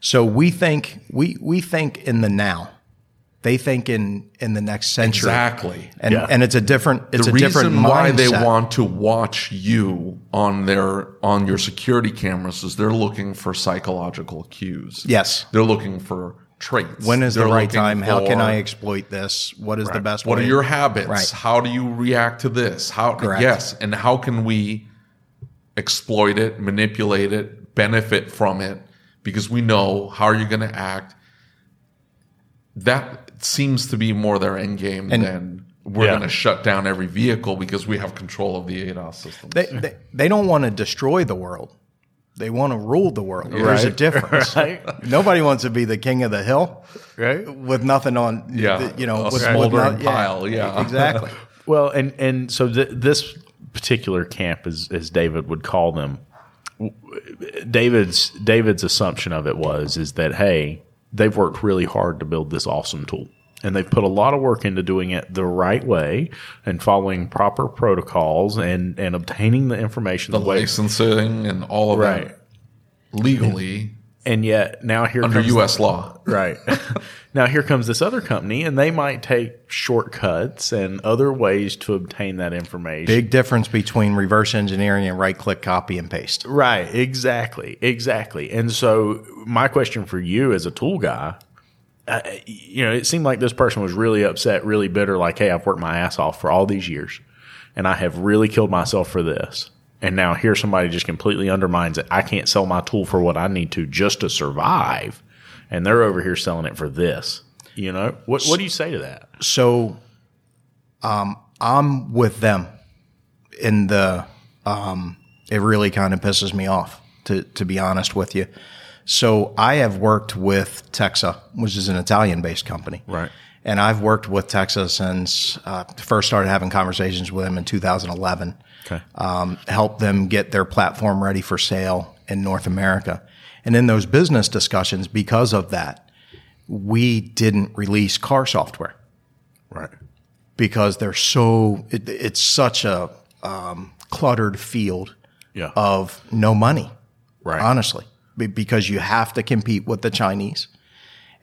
So we think we we think in the now. They think in in the next century. exactly. And Yeah. and it's a different it's the a different reason why they want to watch you on their on your security cameras is they're looking for psychological cues. Yes. They're looking for traits. when is the right looking time? How can I exploit this? What is the best What way? are your habits? Right. How do you react to this? How Correct. yes, and how can we exploit it, manipulate it, benefit from it? Because we know how are you going to act. That seems to be more their end game than we're Yeah. going to shut down every vehicle because we have control of the ADAS system. they, they, they don't want to destroy the world. They want to rule the world. There's a difference. Right. Nobody wants to be the king of the hill Right. with nothing on. Yeah, the- you know, a with, with smoldering no- pile, yeah. exactly. Well, and and so th- this particular camp, as as David would call them, David's David's assumption of it was is that hey, they've worked really hard to build this awesome tool, and they've put a lot of work into doing it the right way and following proper protocols and and obtaining the information the the way licensing and all of right. that legally And yet now here under comes U.S. law. Right. now here comes this other company and they might take shortcuts and other ways to obtain that information. Big difference between reverse engineering and right click copy and paste. Right, exactly, exactly. And so, my question for you as a tool guy, you know, it seemed like this person was really upset, really bitter. Like, hey, I've worked my ass off for all these years, and I have really killed myself for this. And now here somebody just completely undermines it. I can't sell my tool for what I need to just to survive, and they're over here selling it for this. You know, what what do you say to that? So, um, I'm with them in the. Um, it really kind of pisses me off to to be honest with you. So I have worked with Texa, which is an Italian-based company, Right. And I've worked with Texa since uh, first started having conversations with them in 2011. Okay. Um, helped them get their platform ready for sale in North America, and in those business discussions, because of that, we didn't release car software Right. because they're so it, it's such a um, cluttered field Yeah. of no money Right. honestly because you have to compete with the chinese.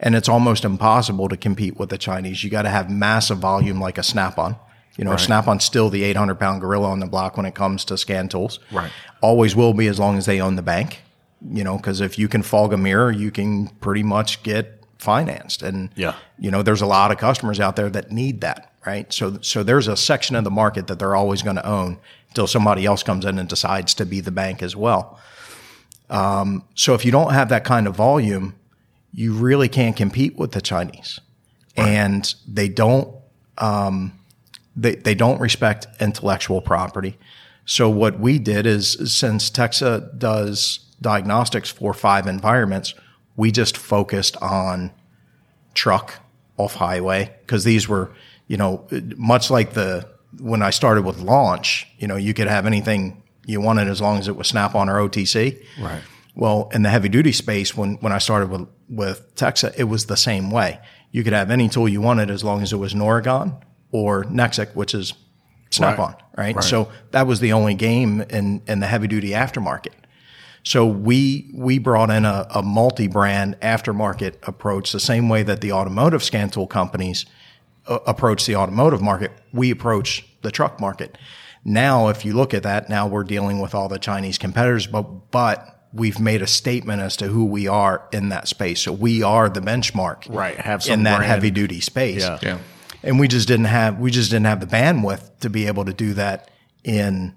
And it's almost impossible to compete with the chinese. You got to have massive volume like a snap-on. You know snap-on's still the 800 pound gorilla on the block when it comes to scan tools. Right. always will be as long as they own the bank you know because if you can fog a mirror you can pretty much get financed. And Yeah. you know there's a lot of customers out there that need that right? So so there's a section of the market that they're always going to own until somebody else comes in and decides to be the bank as well um, so if you don't have that kind of volume you really can't compete with the chinese. And they don't um, they, they don't respect intellectual property. So what we did is since texa does diagnostics for five environments we just focused on truck off highway because these were, you know, much like the when I started with launch, you know, you could have anything you wanted as long as it was Snap on or OTC. Right. Well, in the heavy duty space, when when I started with with Texa, it was the same way. You could have any tool you wanted as long as it was Noregon or NEXIQ, which is Snap on, right? Right. So that was the only game in in the heavy duty aftermarket. So we we brought in a, a multi-brand aftermarket approach, the same way that the automotive scan tool companies uh, approach the automotive market. We approach the truck market. Now, if you look at that, now we're dealing with all the Chinese competitors, but but we've made a statement as to who we are in that space. So we are the benchmark, Right. Have some in that brand. heavy duty space. Yeah. Yeah. And we just didn't have we just didn't have the bandwidth to be able to do that in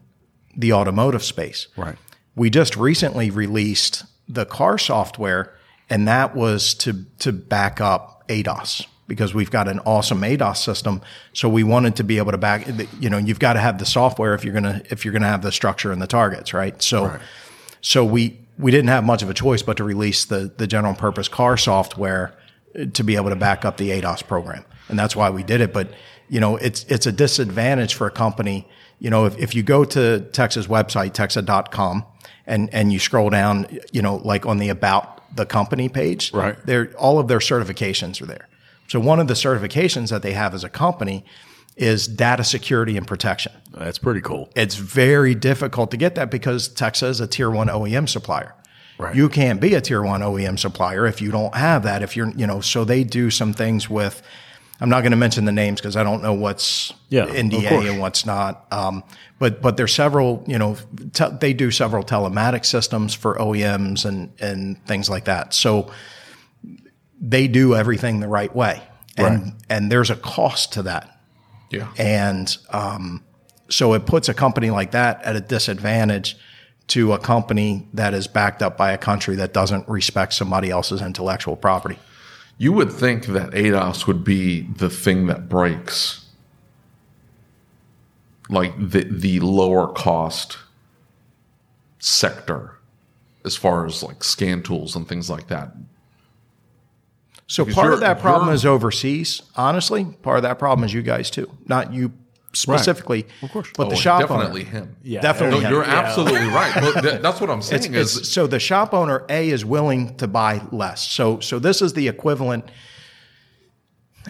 the automotive space. Right. We just recently released the car software, and that was to to back up ADAS because we've got an awesome ADAS system. So we wanted to be able to back. You know, you've got to have the software if you're gonna if you're gonna have the structure and the targets, right? So, so we we didn't have much of a choice but to release the the general purpose car software uh, to be able to back up the ADAS program, and that's why we did it. But you know, it's it's a disadvantage for a company. You know, if, if you go to Texa's website, texa.com, and, and you scroll down, you know, like on the about the company page, Right. there, all of their certifications are there. So one of the certifications that they have as a company is data security and protection. That's pretty cool. It's very difficult to get that because Texa is a tier one OEM supplier. Right. You can't be a tier one OEM supplier if you don't have that. If you're, you know, so they do some things with, I'm not going to mention the names because I don't know what's Yeah. NDA and what's not. Um, but but there's several, you know, te- they do several telematic systems for OEMs and and things like that. So they do everything the right way, and Right. and there's a cost to that. Yeah. And um, so it puts a company like that at a disadvantage to a company that is backed up by a country that doesn't respect somebody else's intellectual property. You would think that ADAS would be the thing that breaks, like the the lower cost sector, as far as like scan tools and things like that. So Because part of that problem is overseas. Honestly, part of that problem is you guys too, not you specifically, of course, but the Oh, shop definitely owner. him. Yeah. Definitely No, him. you're Yeah. absolutely right. But th- that's what I'm It's, saying is it's, so the shop owner A is willing to buy less. So so this is the equivalent.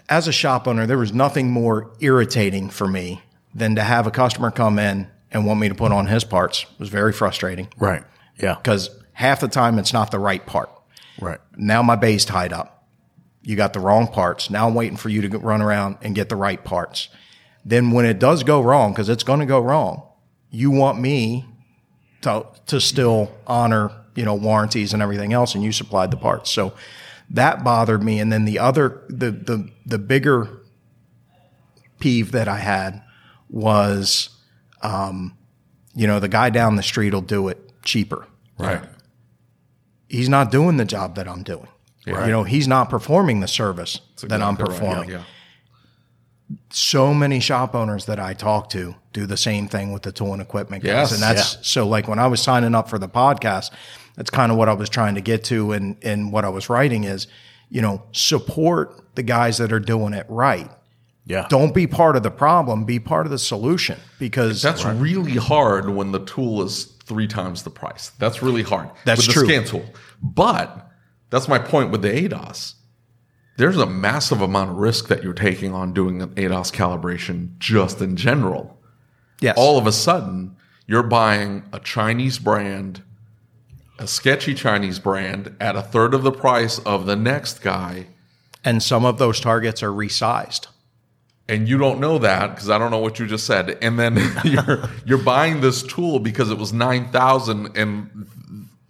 As a shop owner, there was nothing more irritating for me than to have a customer come in and want me to put on his parts. It was very frustrating Right. Yeah. because half the time it's not the right part. Right. Now my bay's tied up. You got the wrong parts. Now I'm waiting for you to run around and get the right parts. Then when it does go wrong, because it's going to go wrong, you want me to to still honor you know warranties and everything else, and you supplied the parts. So that bothered me. And then the other the the the bigger peeve that I had was, um, you know, the guy down the street will do it cheaper right. he's not doing the job that I'm doing. You know, he's not performing the service that I'm Exactly right. performing. Yeah. So many shop owners that I talk to do the same thing with the tool and equipment guys. Yes. and that's so like when I was signing up for the podcast, that's kind of what I was trying to get to and and what I was writing is, you know, support the guys that are doing it right. Yeah. Don't be part of the problem, be part of the solution because That's really hard when the tool is three times the price. That's really hard. That's with true. the scan tool. But that's my point with the ADAS. There's a massive amount of risk that you're taking on doing an ADAS calibration just in general. yes. All of a sudden, you're buying a Chinese brand, a sketchy Chinese brand at a third of the price of the next guy. and some of those targets are resized. and you don't know that because I don't know what you just said. And then you're you're buying this tool because it was nine thousand, and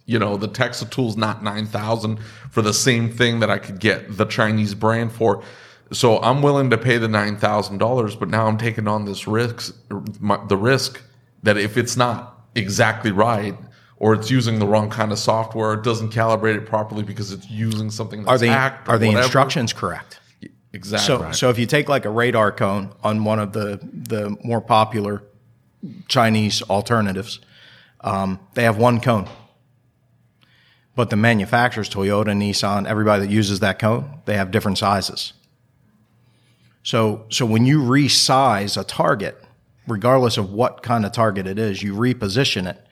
you know the Texas tool's not nine thousand for the same thing that I could get the Chinese brand for. So I'm willing to pay the nine thousand dollars, but now I'm taking on this risk, my, the risk that if it's not exactly right. Or it's using the wrong kind of software. It doesn't calibrate it properly because it's using something that's Are the hacked. are the whatever. instructions correct? exactly? So, so if you take like a radar cone on one of the the more popular Chinese alternatives, um, they have one cone, but the manufacturers, Toyota, Nissan, everybody that uses that cone, they have different sizes. So, so when you resize a target, regardless of what kind of target it is, you reposition it.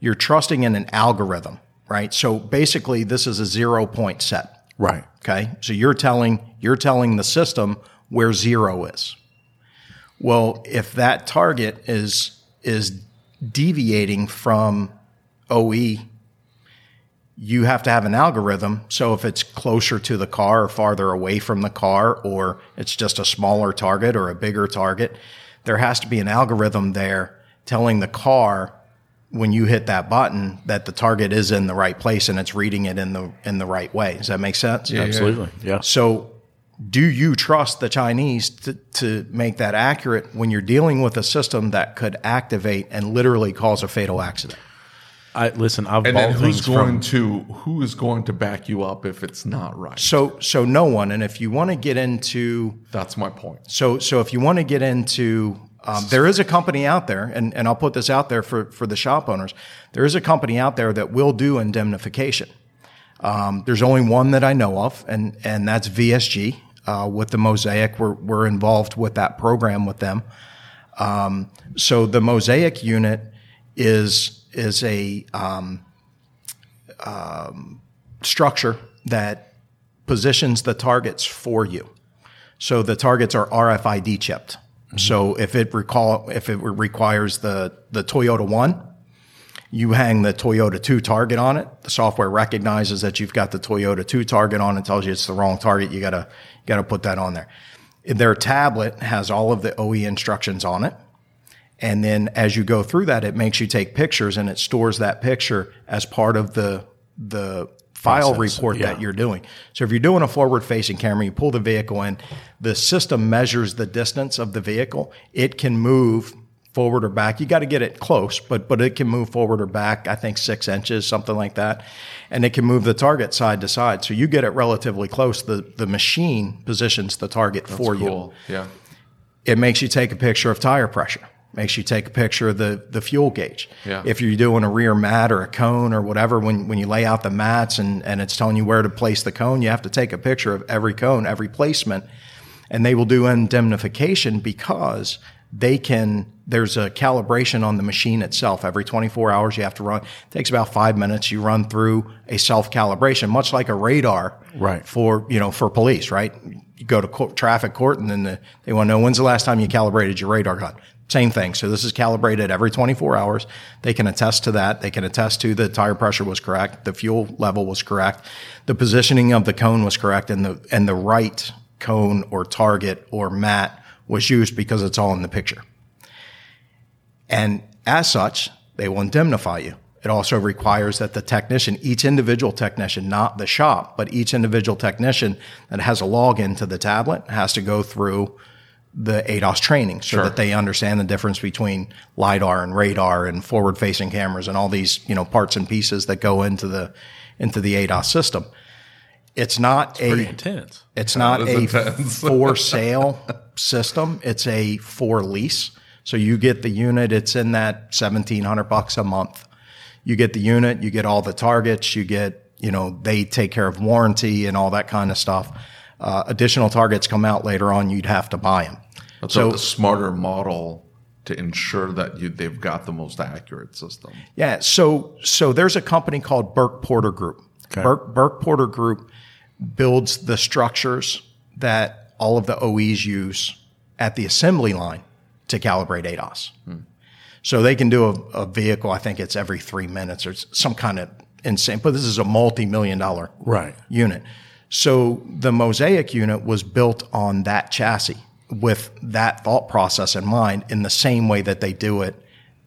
You're trusting in an algorithm, right? So basically, this is a zero point set. Right. Okay. So you're telling you're telling the system where zero is. Well, if that target is is deviating from OE, you have to have an algorithm. So if it's closer to the car or farther away from the car, or it's just a smaller target or a bigger target, there has to be an algorithm there telling the car when you hit that button that the target is in the right place and it's reading it in the in the right way. Does that make sense? Absolutely. Yeah. So, do you trust the Chinese to, to make that accurate when you're dealing with a system that could activate and literally cause a fatal accident? I listen. I've And then who's going from to who is going to back you up if it's not right? So, so no one. And if you want to get into That's my point. So, so if you want to get into, um, there is a company out there, and, and I'll put this out there for, for the shop owners. There is a company out there that will do indemnification. Um, there's only one that I know of, and, and that's VSG uh, with the Mosaic. We're, we're involved with that program with them. Um, so the Mosaic unit is is a um, um, structure that positions the targets for you. So the targets are RFID chipped. So if it recall if it requires the the Toyota one, you hang the Toyota 2 target on it. The software recognizes that you've got the Toyota 2 target on it, tells you it's the wrong target. You gotta you gotta put that on there. Their tablet has all of the OE instructions on it. And then as you go through that, it makes you take pictures and it stores that picture as part of the the file Process, report yeah. that you're doing. So if you're doing a forward facing camera, you pull the vehicle in, the system measures the distance of the vehicle. It can move forward or back. You got to get it close, but but it can move forward or back. I think six inches, something like that, and it can move the target side to side. So you get it relatively close. The the machine positions the target for you. Yeah. It makes you take a picture of tire pressure. Makes you take a picture of the, the fuel gauge. Yeah. If you're doing a rear mat or a cone or whatever, when, when you lay out the mats and, and it's telling you where to place the cone, you have to take a picture of every cone, every placement. And they will do indemnification because they can, there's a calibration on the machine itself. Every 24 hours you have to run. It takes about five minutes. You run through a self calibration, much like a radar Right. for, you know, for police, right? You go to court, traffic court and then the, they want to know when's the last time you calibrated your radar gun. Same thing. So this is calibrated every 24 hours. They can attest to that. They can attest to the tire pressure was correct. The fuel level was correct. The positioning of the cone was correct and the, and the right cone or target or mat was used because it's all in the picture. And as such, they will indemnify you. It also requires that the technician, each individual technician, not the shop, but each individual technician that has a login to the tablet has to go through the ADAS training so that they understand the difference between LiDAR and radar and forward facing cameras and all these, you know, parts and pieces that go into the, into the ADAS system. It's not Pretty a, intense. it's not a for sale system. It's a for lease. So you get the unit. It's in that seventeen hundred bucks a month. You get the unit. You get all the targets. You get you know they take care of warranty and all that kind of stuff. Uh, additional targets come out later on. You'd have to buy them. That's So- a smarter model to ensure that you they've got the most accurate system. Yeah. So so there's a company called Burke Porter Group. Burke, Burke Porter Group builds the structures that all of the OEs use at the assembly line to calibrate ADAS. Hmm. So they can do a, a vehicle. I think it's every three minutes or some kind of insane. But this is a multi-million dollar Right. unit. So the Mosaic unit was built on that chassis with that thought process in mind in the same way that they do it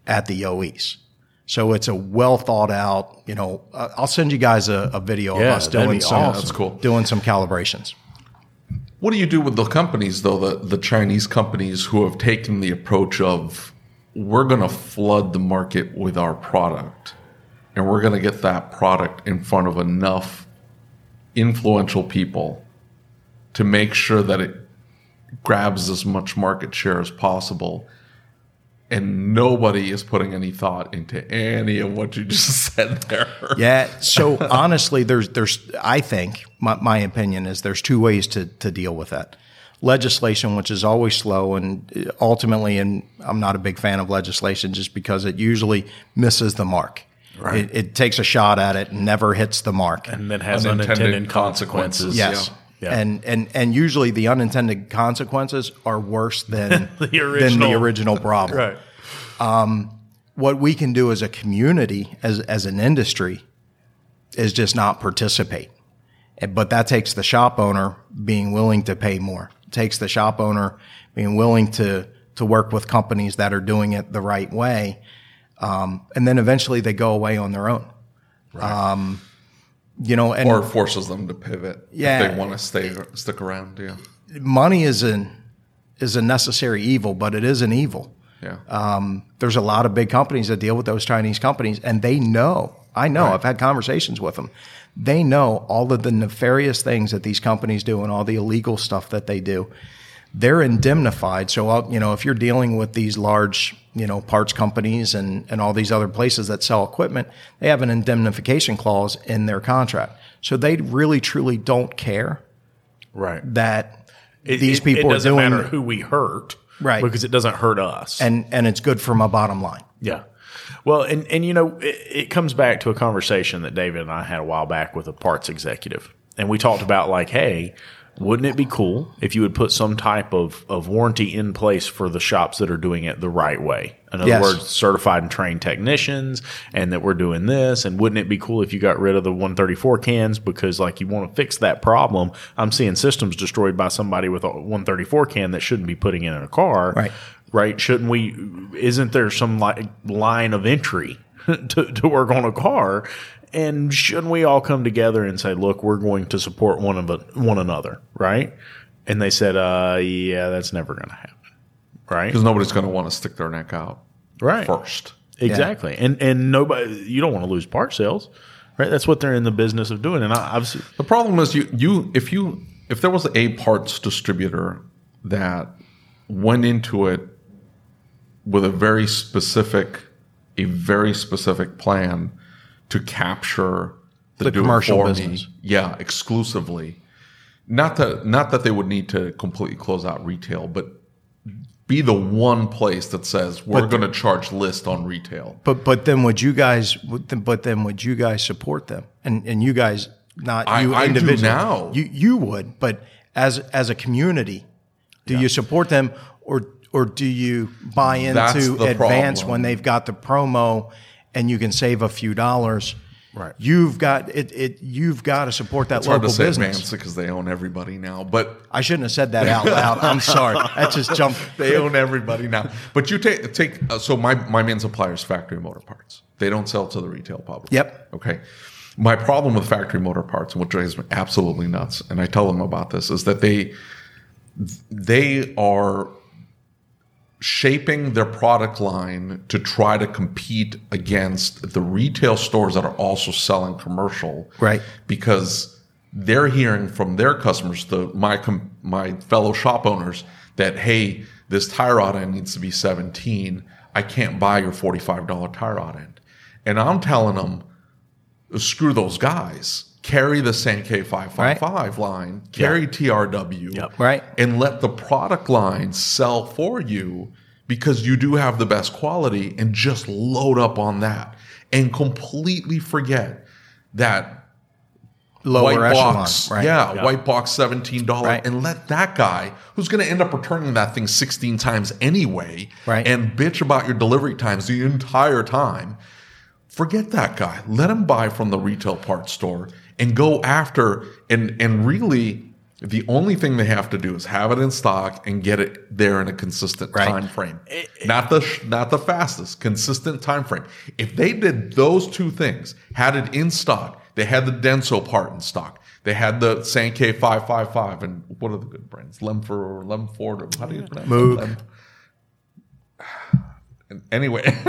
at the OEs. So it's a well thought out, you know, uh, I'll send you guys a, a video Yeah, of us doing some, awesome. Cool. doing some calibrations. What do you do with the companies though, the the Chinese companies who have taken the approach of we're going to flood the market with our product and we're going to get that product in front of enough influential people to make sure that it grabs as much market share as possible and nobody is putting any thought into any of what you just said there. Yeah. So honestly, there's, there's, I think my, my opinion is there's two ways to, to deal with that. Legislation, which is always slow and uh, ultimately, and I'm not a big fan of legislation just because it usually misses the mark. Right. It, it takes a shot at it and never hits the mark. And then has Unintended unintended, consequences. consequences. Yes. Yeah. And, and, and usually the unintended consequences are worse than, The than the original. original problem Right. what we can do as a community, as, as an industry, is just not participate. But that takes the shop owner being willing to pay more. It takes the shop owner being willing to, to work with companies that are doing it the right way. Um, and then eventually they go away on their own. Um, you know, and or forces them to pivot Yeah. if they want to stay stick around, yeah. money is an, is a necessary evil, but it is an evil. Yeah. Um, there's a lot of big companies that deal with those Chinese companies, and they know. I know. I've had conversations with them. They know all of the nefarious things that these companies do and all the illegal stuff that they do. They're indemnified. So, uh, you know, if you're dealing with these large, you know, parts companies and, and all these other places that sell equipment, they have an indemnification clause in their contract. So they really, truly don't care Right. that It- these people it doesn't doing matter who we hurt. Right. Because it doesn't hurt us. and, and it's good for my bottom line. Yeah. Well, and, and you know, it, it comes back to a conversation that David and I had a while back with a parts executive. And we talked about like, hey, wouldn't it be cool if you would put some type of, of warranty in place for the shops that are doing it the right way? In other Yes. words, certified and trained technicians and that we're doing this. And wouldn't it be cool if you got rid of the 134 cans because like you want to fix that problem? I'm seeing systems destroyed by somebody with a 134 can that shouldn't be putting it in a car Right. right? Shouldn't we? Isn't there some like line of entry to, to work on a car? And shouldn't we all come together and say, look, we're going to support one of one another, right? And they said, uh, yeah, that's never going to happen, right? Because nobody's going to want to stick their neck out Right. first. Exactly. And and nobody, you don't want to lose part sales, right? That's what they're in the business of doing. And I, obviously, The problem is you you if you if there was a parts distributor that went into it with a very specific a very specific plan to capture the, The commercial me, business. yeah, exclusively. Not that not that they would need to completely close out retail, but be the one place that says we're going to charge list on retail. But but then would you guys? But then would you guys support them? And and you guys not I- you I individually. now. You you would, but as as a community, do you support them or or do you buy into advance problem. when they've got the promo and you can save a few dollars? Right. You've got it. It you've got to support that It's hard local to say business. because they own everybody now, but I shouldn't have said that out loud. I'm sorry. That just jumped. they own everybody now. But you take take uh, so my my main supplier is factory motor parts. They don't sell to the retail public. Yep. Okay. My problem with factory motor parts, and what drives me absolutely nuts, and I tell them about this, is that they they are shaping their product line to try to compete against the retail stores that are also selling commercial. Right. because they're hearing from their customers the my com- my fellow shop owners that hey this tire rod end needs to be 17 i can't buy your $45 tire rod end. And i'm telling them screw those guys carry the Sankei 555 line carry trw Yep. Right. and let the product line sell for you because you do have the best quality and just load up on that and completely forget that Lower white echelon, box, right? yeah, white box seventeen dollar, Right. and let that guy who's going to end up returning that thing sixteen times anyway, Right. and bitch about your delivery times the entire time. Forget that guy. Let him buy from the retail parts store and go after and and really the only thing they have to do is have it in stock and get it there in a consistent Right. time frame. Eh, eh. not the not the fastest, consistent time frame. If they did those two things, had it in stock, they had the Denso part in stock. They had the Sankei 555 and what are the good brands? Lemfer or Lemford or how do you pronounce Moog. it? Lem- Anyway,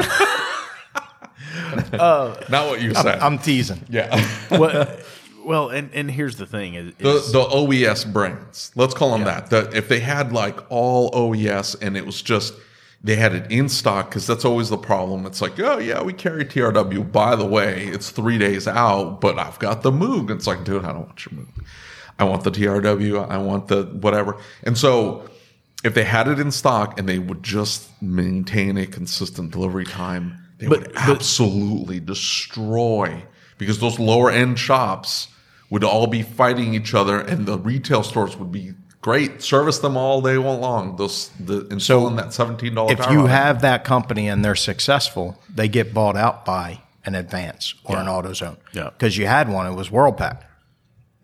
oh. not what you said. I'm teasing. yeah. well, well, and, and here's the thing is, the, the OES brands. Let's call them that. The, if they had like all OES and it was just they had it in stock because that's always the problem. It's like, oh yeah, we carry TRW. By the way, it's three days out, but I've got the Moog. It's like, dude, I don't want your Moog. I want the TRW. I want the whatever. And so if they had it in stock and they would just maintain a consistent delivery time, they But- would but- absolutely destroy because those lower end shops would all be fighting each other and the retail stores would be great. Service them all day long. Those the installing that seventeen dollar. If you have that company and they're successful, they get bought out by an Advance or an AutoZone. Yeah. Because you had one, it was Worldpac.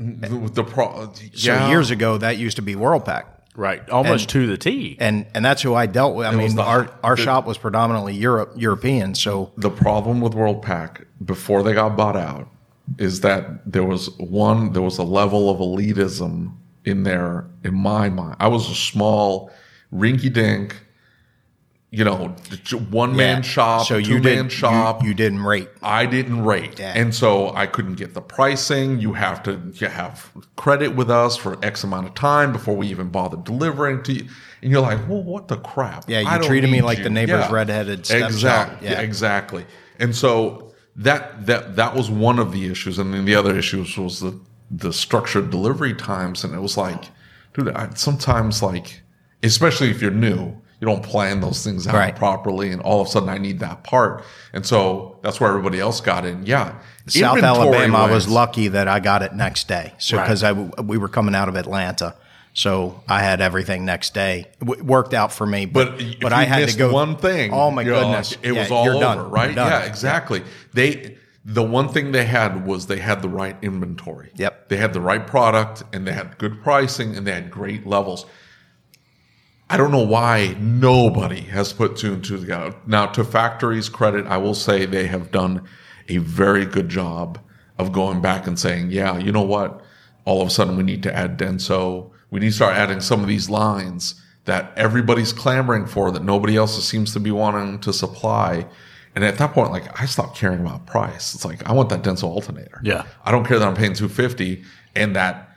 Mm, with the pro, uh, So years ago, that used to be Worldpac. right, almost And- to the T. And and that's who I dealt with. I was mean, the- our our the- shop was predominantly Europe European. So the problem with Worldpac before they got bought out is that there was one there was a level of elitism in there in my mind. I was a small rinky dink, you know, one man Yeah. shop, So two man shop. You, you didn't rate. I didn't rate. Yeah. And so I couldn't get the pricing. You have to you have credit with us for X amount of time before we even bother delivering to you. And you're like, well, what the crap? Yeah, you treated me like you. the neighbor's redheaded stepchild. Exactly. Yeah. exactly. And so that that that was one of the issues. And then the other issues was the the structured delivery times. And it was like, dude, I, sometimes like, especially if you're new, you don't plan those things out Right. properly, and all of a sudden I need that part, and so that's where everybody else got in. Yeah, South Alabama, I was lucky that I got it next day. So Right. because I we were coming out of Atlanta, so I had everything next day. It worked out for me, but But but I had to go one thing. Oh my you're like, goodness, it was all over, done. right? Yeah, exactly. They the one thing they had was they had the right inventory. Yep. They had the right product and they had good pricing and they had great levels. I don't know why nobody has put two and two together. Now, to factories' credit, I will say they have done a very good job of going back and saying, yeah, you know what? All of a sudden we need to add Denso. We need to start adding some of these lines that everybody's clamoring for that nobody else seems to be wanting to supply. And at that point, like I stopped caring about price. It's like I want that Denso alternator. Yeah. I don't care that I'm paying 250 and that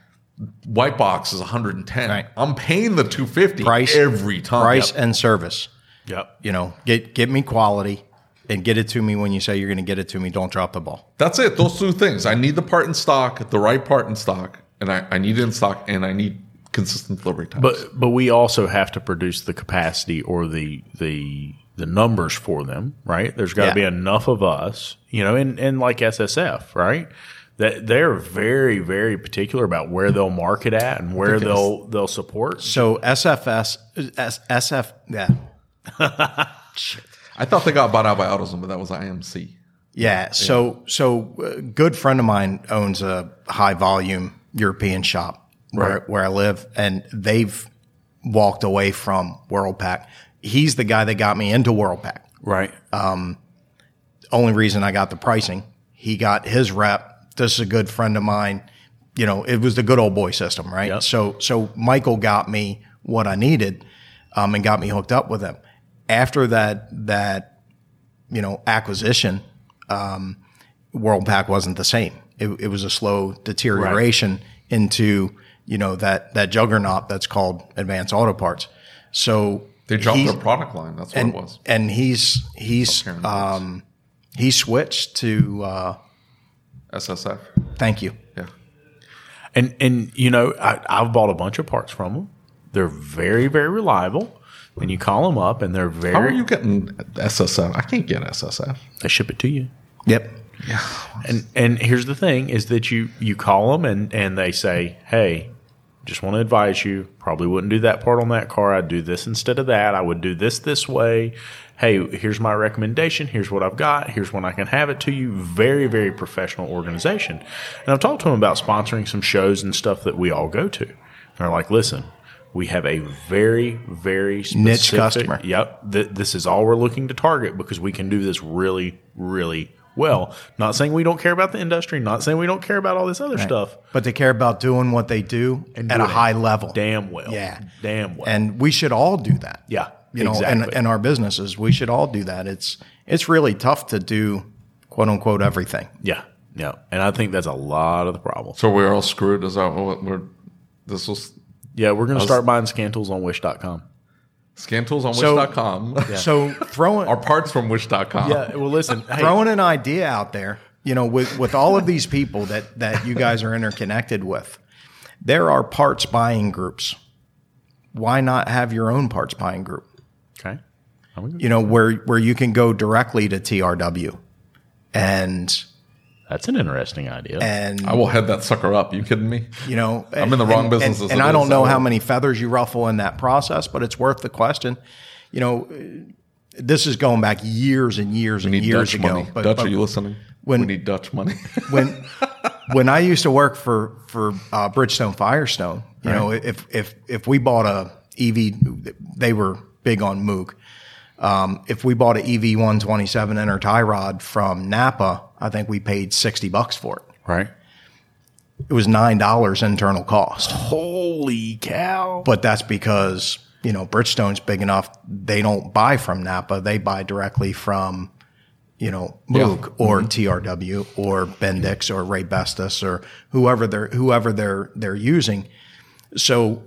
white box is 110. Right. I'm paying the 250 Price- every time. Price and service. Yep. You know, get get me quality and get it to me when you say you're going to get it to me. Don't drop the ball. That's it. Those two things. I need the part in stock, the right part in stock, and I, I need it in stock, and I need consistent delivery times. But but we also have to produce the capacity or the the the numbers for them, right? There's got to Yeah. be enough of us, you know, and and like SSF, right? That they're very very particular about where they'll market at and where they'll they'll support. So SFS, S, SF, yeah, I thought they got bought out by AutoZone, but that was IMC. yeah. So so a good friend of mine owns a high volume European shop where Right. where I live, and they've walked away from Worldpac. He's the guy that got me into Worldpac. Right. only reason I got the pricing. He got his rep. This is a good friend of mine. You know, it was the good old boy system, right? Yep. So, so Michael got me what I needed, um, and got me hooked up with him. After that, that, you know, acquisition, um, Worldpac wasn't the same. It, it was a slow deterioration into, you know, that, that juggernaut that's called Advanced Auto Parts. So They dropped he's- their product line. That's what and, it was. and he's, he's, um, he switched to, uh, SSF. thank you. Yeah. And and you know, I, I've bought a bunch of parts from them. They're very very reliable. And you call them up, and they're very. How are you getting SSF? I can't get SSF. They ship it to you. Yep. Yeah. And and here's the thing: is that you you call them and and they say, "Hey, just want to advise you. Probably wouldn't do that part on that car. I'd do this instead of that. I would do this this way. Hey, here's my recommendation. Here's what I've got. Here's when I can have it to you. Very very professional organization. And I've talked to them about sponsoring some shows and stuff that we all go to. And they're like, listen. We have a very, very specific, Niche customer. Yep. Th- this is all we're looking to target because we can do this really, really well. Not saying we don't care about the industry, not saying we don't care about all this other stuff. But they care about doing what they do And at a high level. Damn well. Yeah. Damn well. And we should all do that. yeah. You know, exactly. and, and our businesses, we should all do that. It's, it's really tough to do quote unquote everything. yeah. Yeah. And I think that's a lot of the problem. So we're all screwed. Is that what we're? This was Yeah. We're going to start buying scantools on wish.com. Scantools on So- Wish.com. So throwing, Our parts from Wish.com. Yeah. Well, listen. Hey, throwing an idea out there, you know, with, with all of these people that, that you guys are interconnected with, there are parts buying groups. Why not have your own parts buying group? okay. I'm gonna- You know, where, where you can go directly to TRW and, That's an interesting idea. and I will head that sucker up. You kidding me? you know I'm in the wrong and- business and, as and i don't know so- how many feathers you ruffle in that process but it's worth the question you know this is going back years and years We and need years Dutch ago money. but, Dutch, but are you listening? when- we need Dutch money. when when i used to work for for uh, bridgestone firestone you know if if if we bought a ev they were big on moog um, if we bought an EV 127 inner tie rod from Napa, I think we paid 60 bucks for it. right. It was $9 internal cost. Holy cow. but that's because you know Bridgestone's big enough. They don't buy from Napa; they buy directly from you know Moog or TRW or Bendix or Raybestos or whoever they're whoever they're they're using. So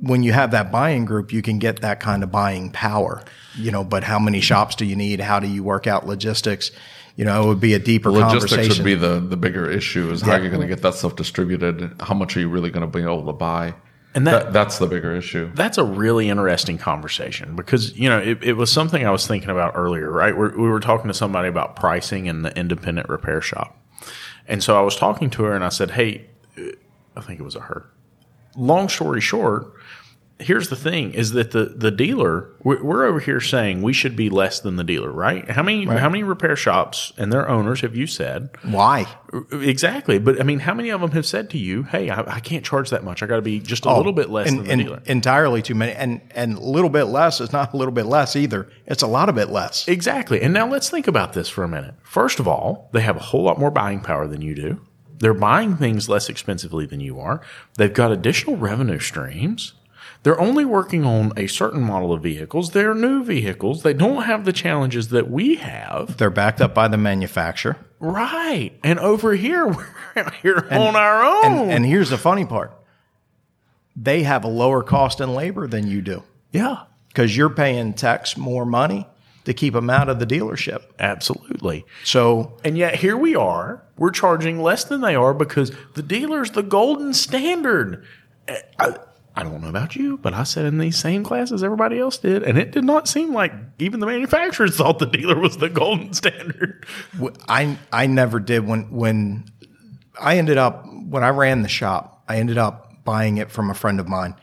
when you have that buying group, you can get that kind of buying power. You know, but how many shops do you need? How do you work out logistics? You know, it would be a deeper Logistics conversation. would be the, the bigger issue is how Yeah. you're going to get that stuff distributed. How much are you really going to be able to buy? And that- that's the bigger issue. That's a really interesting conversation because you know it, it was something I was thinking about earlier. Right, We're, we were talking to somebody about pricing in the independent repair shop, and so I was talking to her and I said, "Hey, uh, I think it was a her." Long story short, here's the thing: is that the the dealer we're, we're over here saying we should be less than the dealer, right? How many how many repair shops and their owners have you said Why? exactly? But I mean, how many of them have said to you, "Hey, I, I can't charge that much. I got to be just a oh, little bit less Oh, and, than the and dealer." entirely too many. And and a little bit less is not a little bit less either. It's a lot of bit less. Exactly. And now let's think about this for a minute. First of all, they have a whole lot more buying power than you do. They're buying things less expensively than you are. They've got additional revenue streams. They're only working on a certain model of vehicles. They're new vehicles. They don't have the challenges that we have. They're backed up by the manufacturer. Right. And over here, we're out here on our own. And, and here's the funny part: they have a lower cost in labor than you do yeah, because you're paying tax more money to keep them out of the dealership. absolutely. So And yet here we are. We're charging less than they are because the dealer's the golden standard. Eh, I, I don't know about you, but I sat in these same classes everybody else did, and it did not seem like even the manufacturers thought the dealer was the golden standard. I I never did when when I ended up when I ran the shop. I ended up buying it from a friend of mine.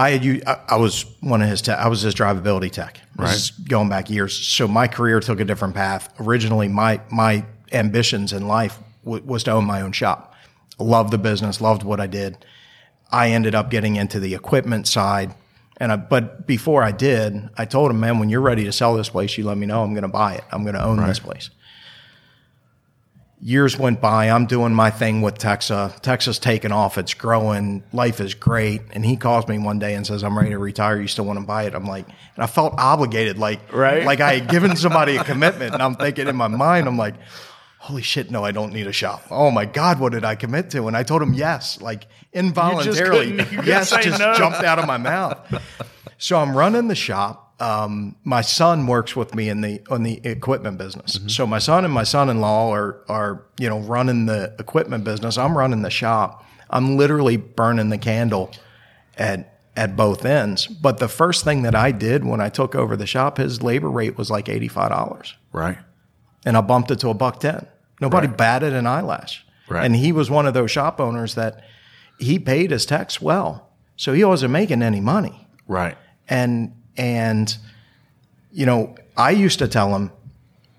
I had you. I, I was one of his. Te- I was his drivability tech. This is going back years. So my career took a different path. Originally, my my ambitions in life w- was to own my own shop. Loved the business. Loved what I did. I ended up getting into the equipment side. And I, but before I did, I told him, man, when you're ready to sell this place, you let me know. I'm going to buy it. I'm going to own this place. Years went by. I'm doing my thing with Texas. Texa's taking off. It's growing. Life is great. And he calls me one day and says, I'm ready to retire. You still want to buy it? I'm like, and I felt obligated, like, Right. like I had given somebody a commitment. And I'm thinking in my mind, I'm like, holy shit, no, I don't need a shop. Oh my God, what did I commit to? And I told him yes, like involuntarily. couldn't- you yes, just no. jumped out of my mouth. So I'm running the shop. Um, my son works with me in the on the equipment business. Mm-hmm. So my son and my son-in-law are are you know running the equipment business. I'm running the shop. I'm literally burning the candle at at both ends. But the first thing that I did when I took over the shop, his labor rate was like eighty five dollars Right. and I bumped it to a buck ten. Nobody batted an eyelash. Right. And he was one of those shop owners that he paid his tax well. So he wasn't making any money. Right. And and you know, I used to tell him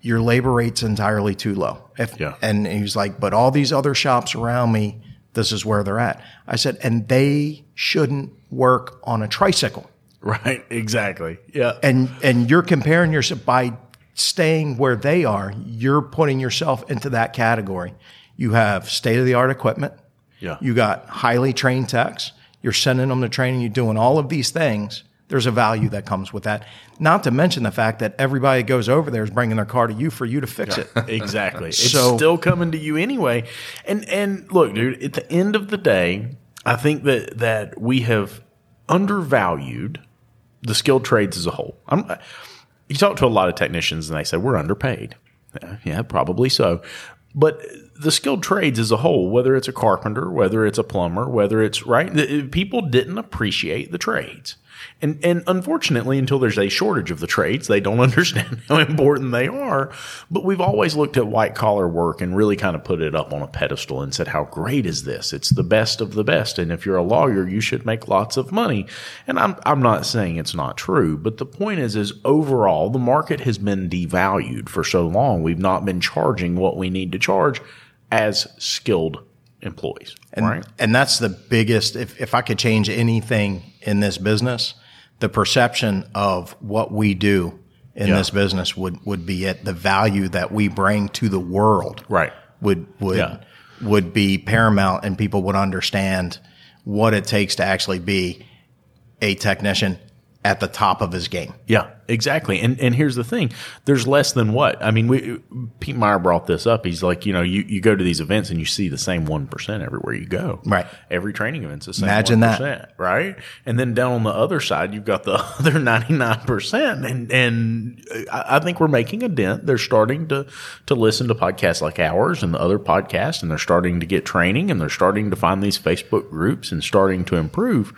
your labor rate's entirely too low. If, Yeah. And he was like, but all these other shops around me, this is where they're at. I said, and they shouldn't work on a tricycle Right. Exactly. Yeah. and and you're comparing yourself by staying where they are you're putting yourself into that category you have state of the art equipment Yeah. you got highly trained techs you're sending them to training you're doing all of these things there's a value that comes with that not to mention the fact that everybody that goes over there is bringing their car to you for you to fix it exactly. It's still coming to you anyway. And and look, dude, at the end of the day, I think that that we have undervalued the skilled trades as a whole. I'm, you talk to a lot of technicians and they say we're underpaid. Yeah, Yeah, probably so. But the skilled trades as a whole, whether it's a carpenter, whether it's a plumber, whether it's right, people didn't appreciate the trades. And, and unfortunately, until there's a shortage of the trades, they don't understand how important they are. But we've always looked at white collar work and really kind of put it up on a pedestal and said, how great is this? It's the best of the best. And if you're a lawyer, you should make lots of money. And I'm, I'm not saying it's not true, but the point is, is overall, the market has been devalued for so long. We've not been charging what we need to charge as skilled employees. And, right? and that's the biggest, if, if I could change anything in this business, the perception of what we do in Yeah. this business would, would be it. The value that we bring to the world Right. would, would, Yeah. would be paramount and people would understand what it takes to actually be a technician at the top of his game. Yeah, exactly. And and here's the thing: there's less than what I mean. We Pete Meier brought this up. He's like, you know, you, you go to these events and you see the same one percent everywhere you go. Right. Every training event's the same. Imagine that. right? And then down on the other side, you've got the other ninety nine percent. And and I I think we're making a dent. They're starting to to listen to podcasts like ours and the other podcasts, and they're starting to get training, and they're starting to find these Facebook groups and starting to improve.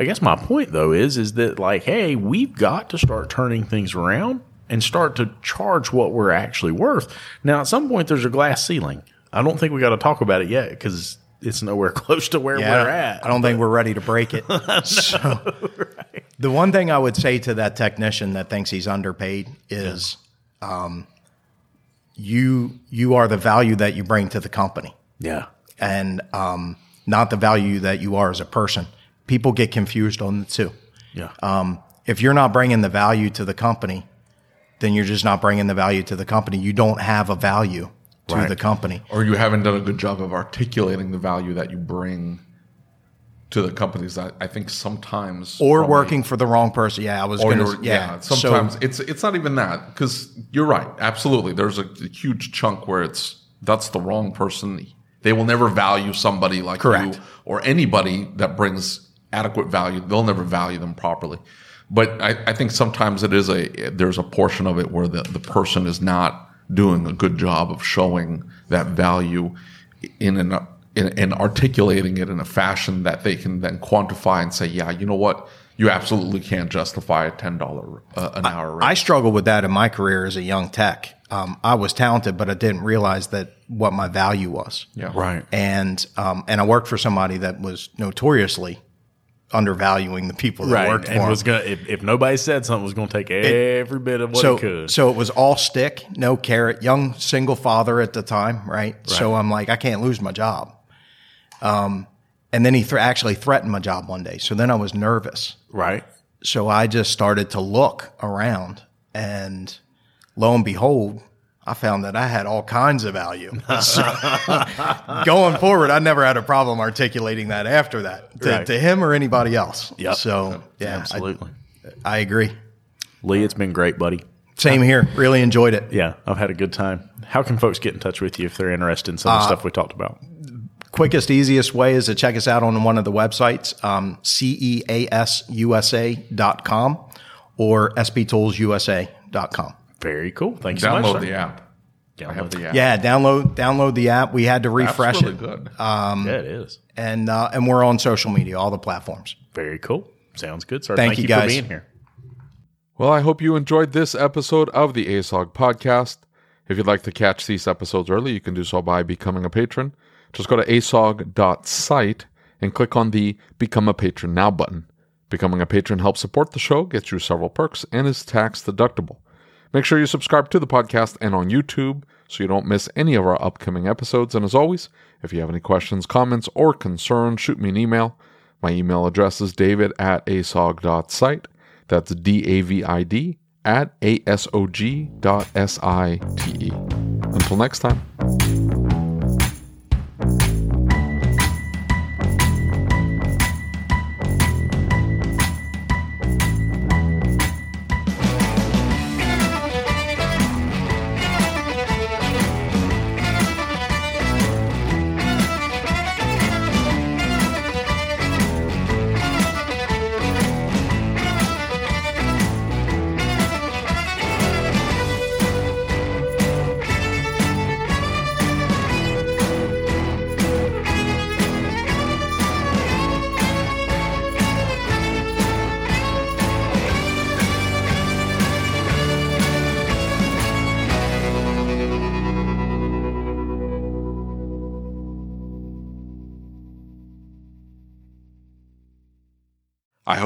I guess my point though is is that like, hey, we've got to start turning things around and start to charge what we're actually worth. Now, at some point, there's a glass ceiling. I don't think we got to talk about it yet because it's nowhere close to where Yeah, we're at. I don't think we're ready to break it. so, the one thing I would say to that technician that thinks he's underpaid is, um, you you are the value that you bring to the company, yeah. and um, not the value that you are as a person. People get confused on the two. Yeah. Um, if you're not bringing the value to the company, then you're just not bringing the value to the company. You don't have a value to Right. the company. or you haven't done a good job of articulating the value that you bring to the companies. I, I think sometimes Or a- working for the wrong person. Yeah, I was going to. Yeah, So- sometimes it's it's not even that because you're right. Absolutely, there's a, a huge chunk where it's that's the wrong person. They will never value somebody like Correct. you or anybody that brings adequate value. They'll never value them properly. But I, I think sometimes it is a there's a portion of it where the, the person is not doing a good job of showing that value in an in, in articulating it in a fashion that they can then quantify and say, yeah, you know what, you absolutely can't justify a ten dollar uh, an hour rate. I struggled with that in my career as a young tech. Um, I was talented, but I didn't realize that what my value was. yeah, Right. And um, and I worked for somebody that was notoriously undervaluing the people that Right. worked for And him. was gonna if, if nobody said something, was gonna take every bit of what so it could. so it was all stick, no carrot. Young single father at the time, right? So I'm like, I can't lose my job. Um, and then he th- actually threatened my job one day. So then I was nervous. right. So I just started to look around, and lo and behold, I found that I had all kinds of value. So, going forward, I never had a problem articulating that after that to, Right. to him or anybody else. Yep. So yeah, Absolutely. I, I agree. Lee, it's been great, buddy. Same here. Really enjoyed it. Yeah, I've had a good time. How can folks get in touch with you if they're interested in some of the stuff we talked about? Quickest, easiest way is to check us out on one of the websites, um, ceasusa.com or sptoolsusa.com. Very cool. Thank you so much. Download the app. I have the app. Yeah, download download the app. We had to App's refresh really it. good. yeah, it is. and uh, and we're on social media, all the platforms. Very cool. Sounds good, sir. Thank Thank, you, you, guys. for being here. Well, I hope you enjoyed this episode of the ASOG podcast. If you'd like to catch these episodes early, you can do so by becoming a patron. Just go to asog.site and click on the Become a Patron Now button. Becoming a patron helps support the show, gets you several perks, and is tax deductible. Make sure you subscribe to the podcast and on YouTube so you don't miss any of our upcoming episodes. And as always, if you have any questions, comments, or concerns, shoot me an email. My email address is david at asog.site. That's D A V I D at A S O G dot S I T E. Until next time.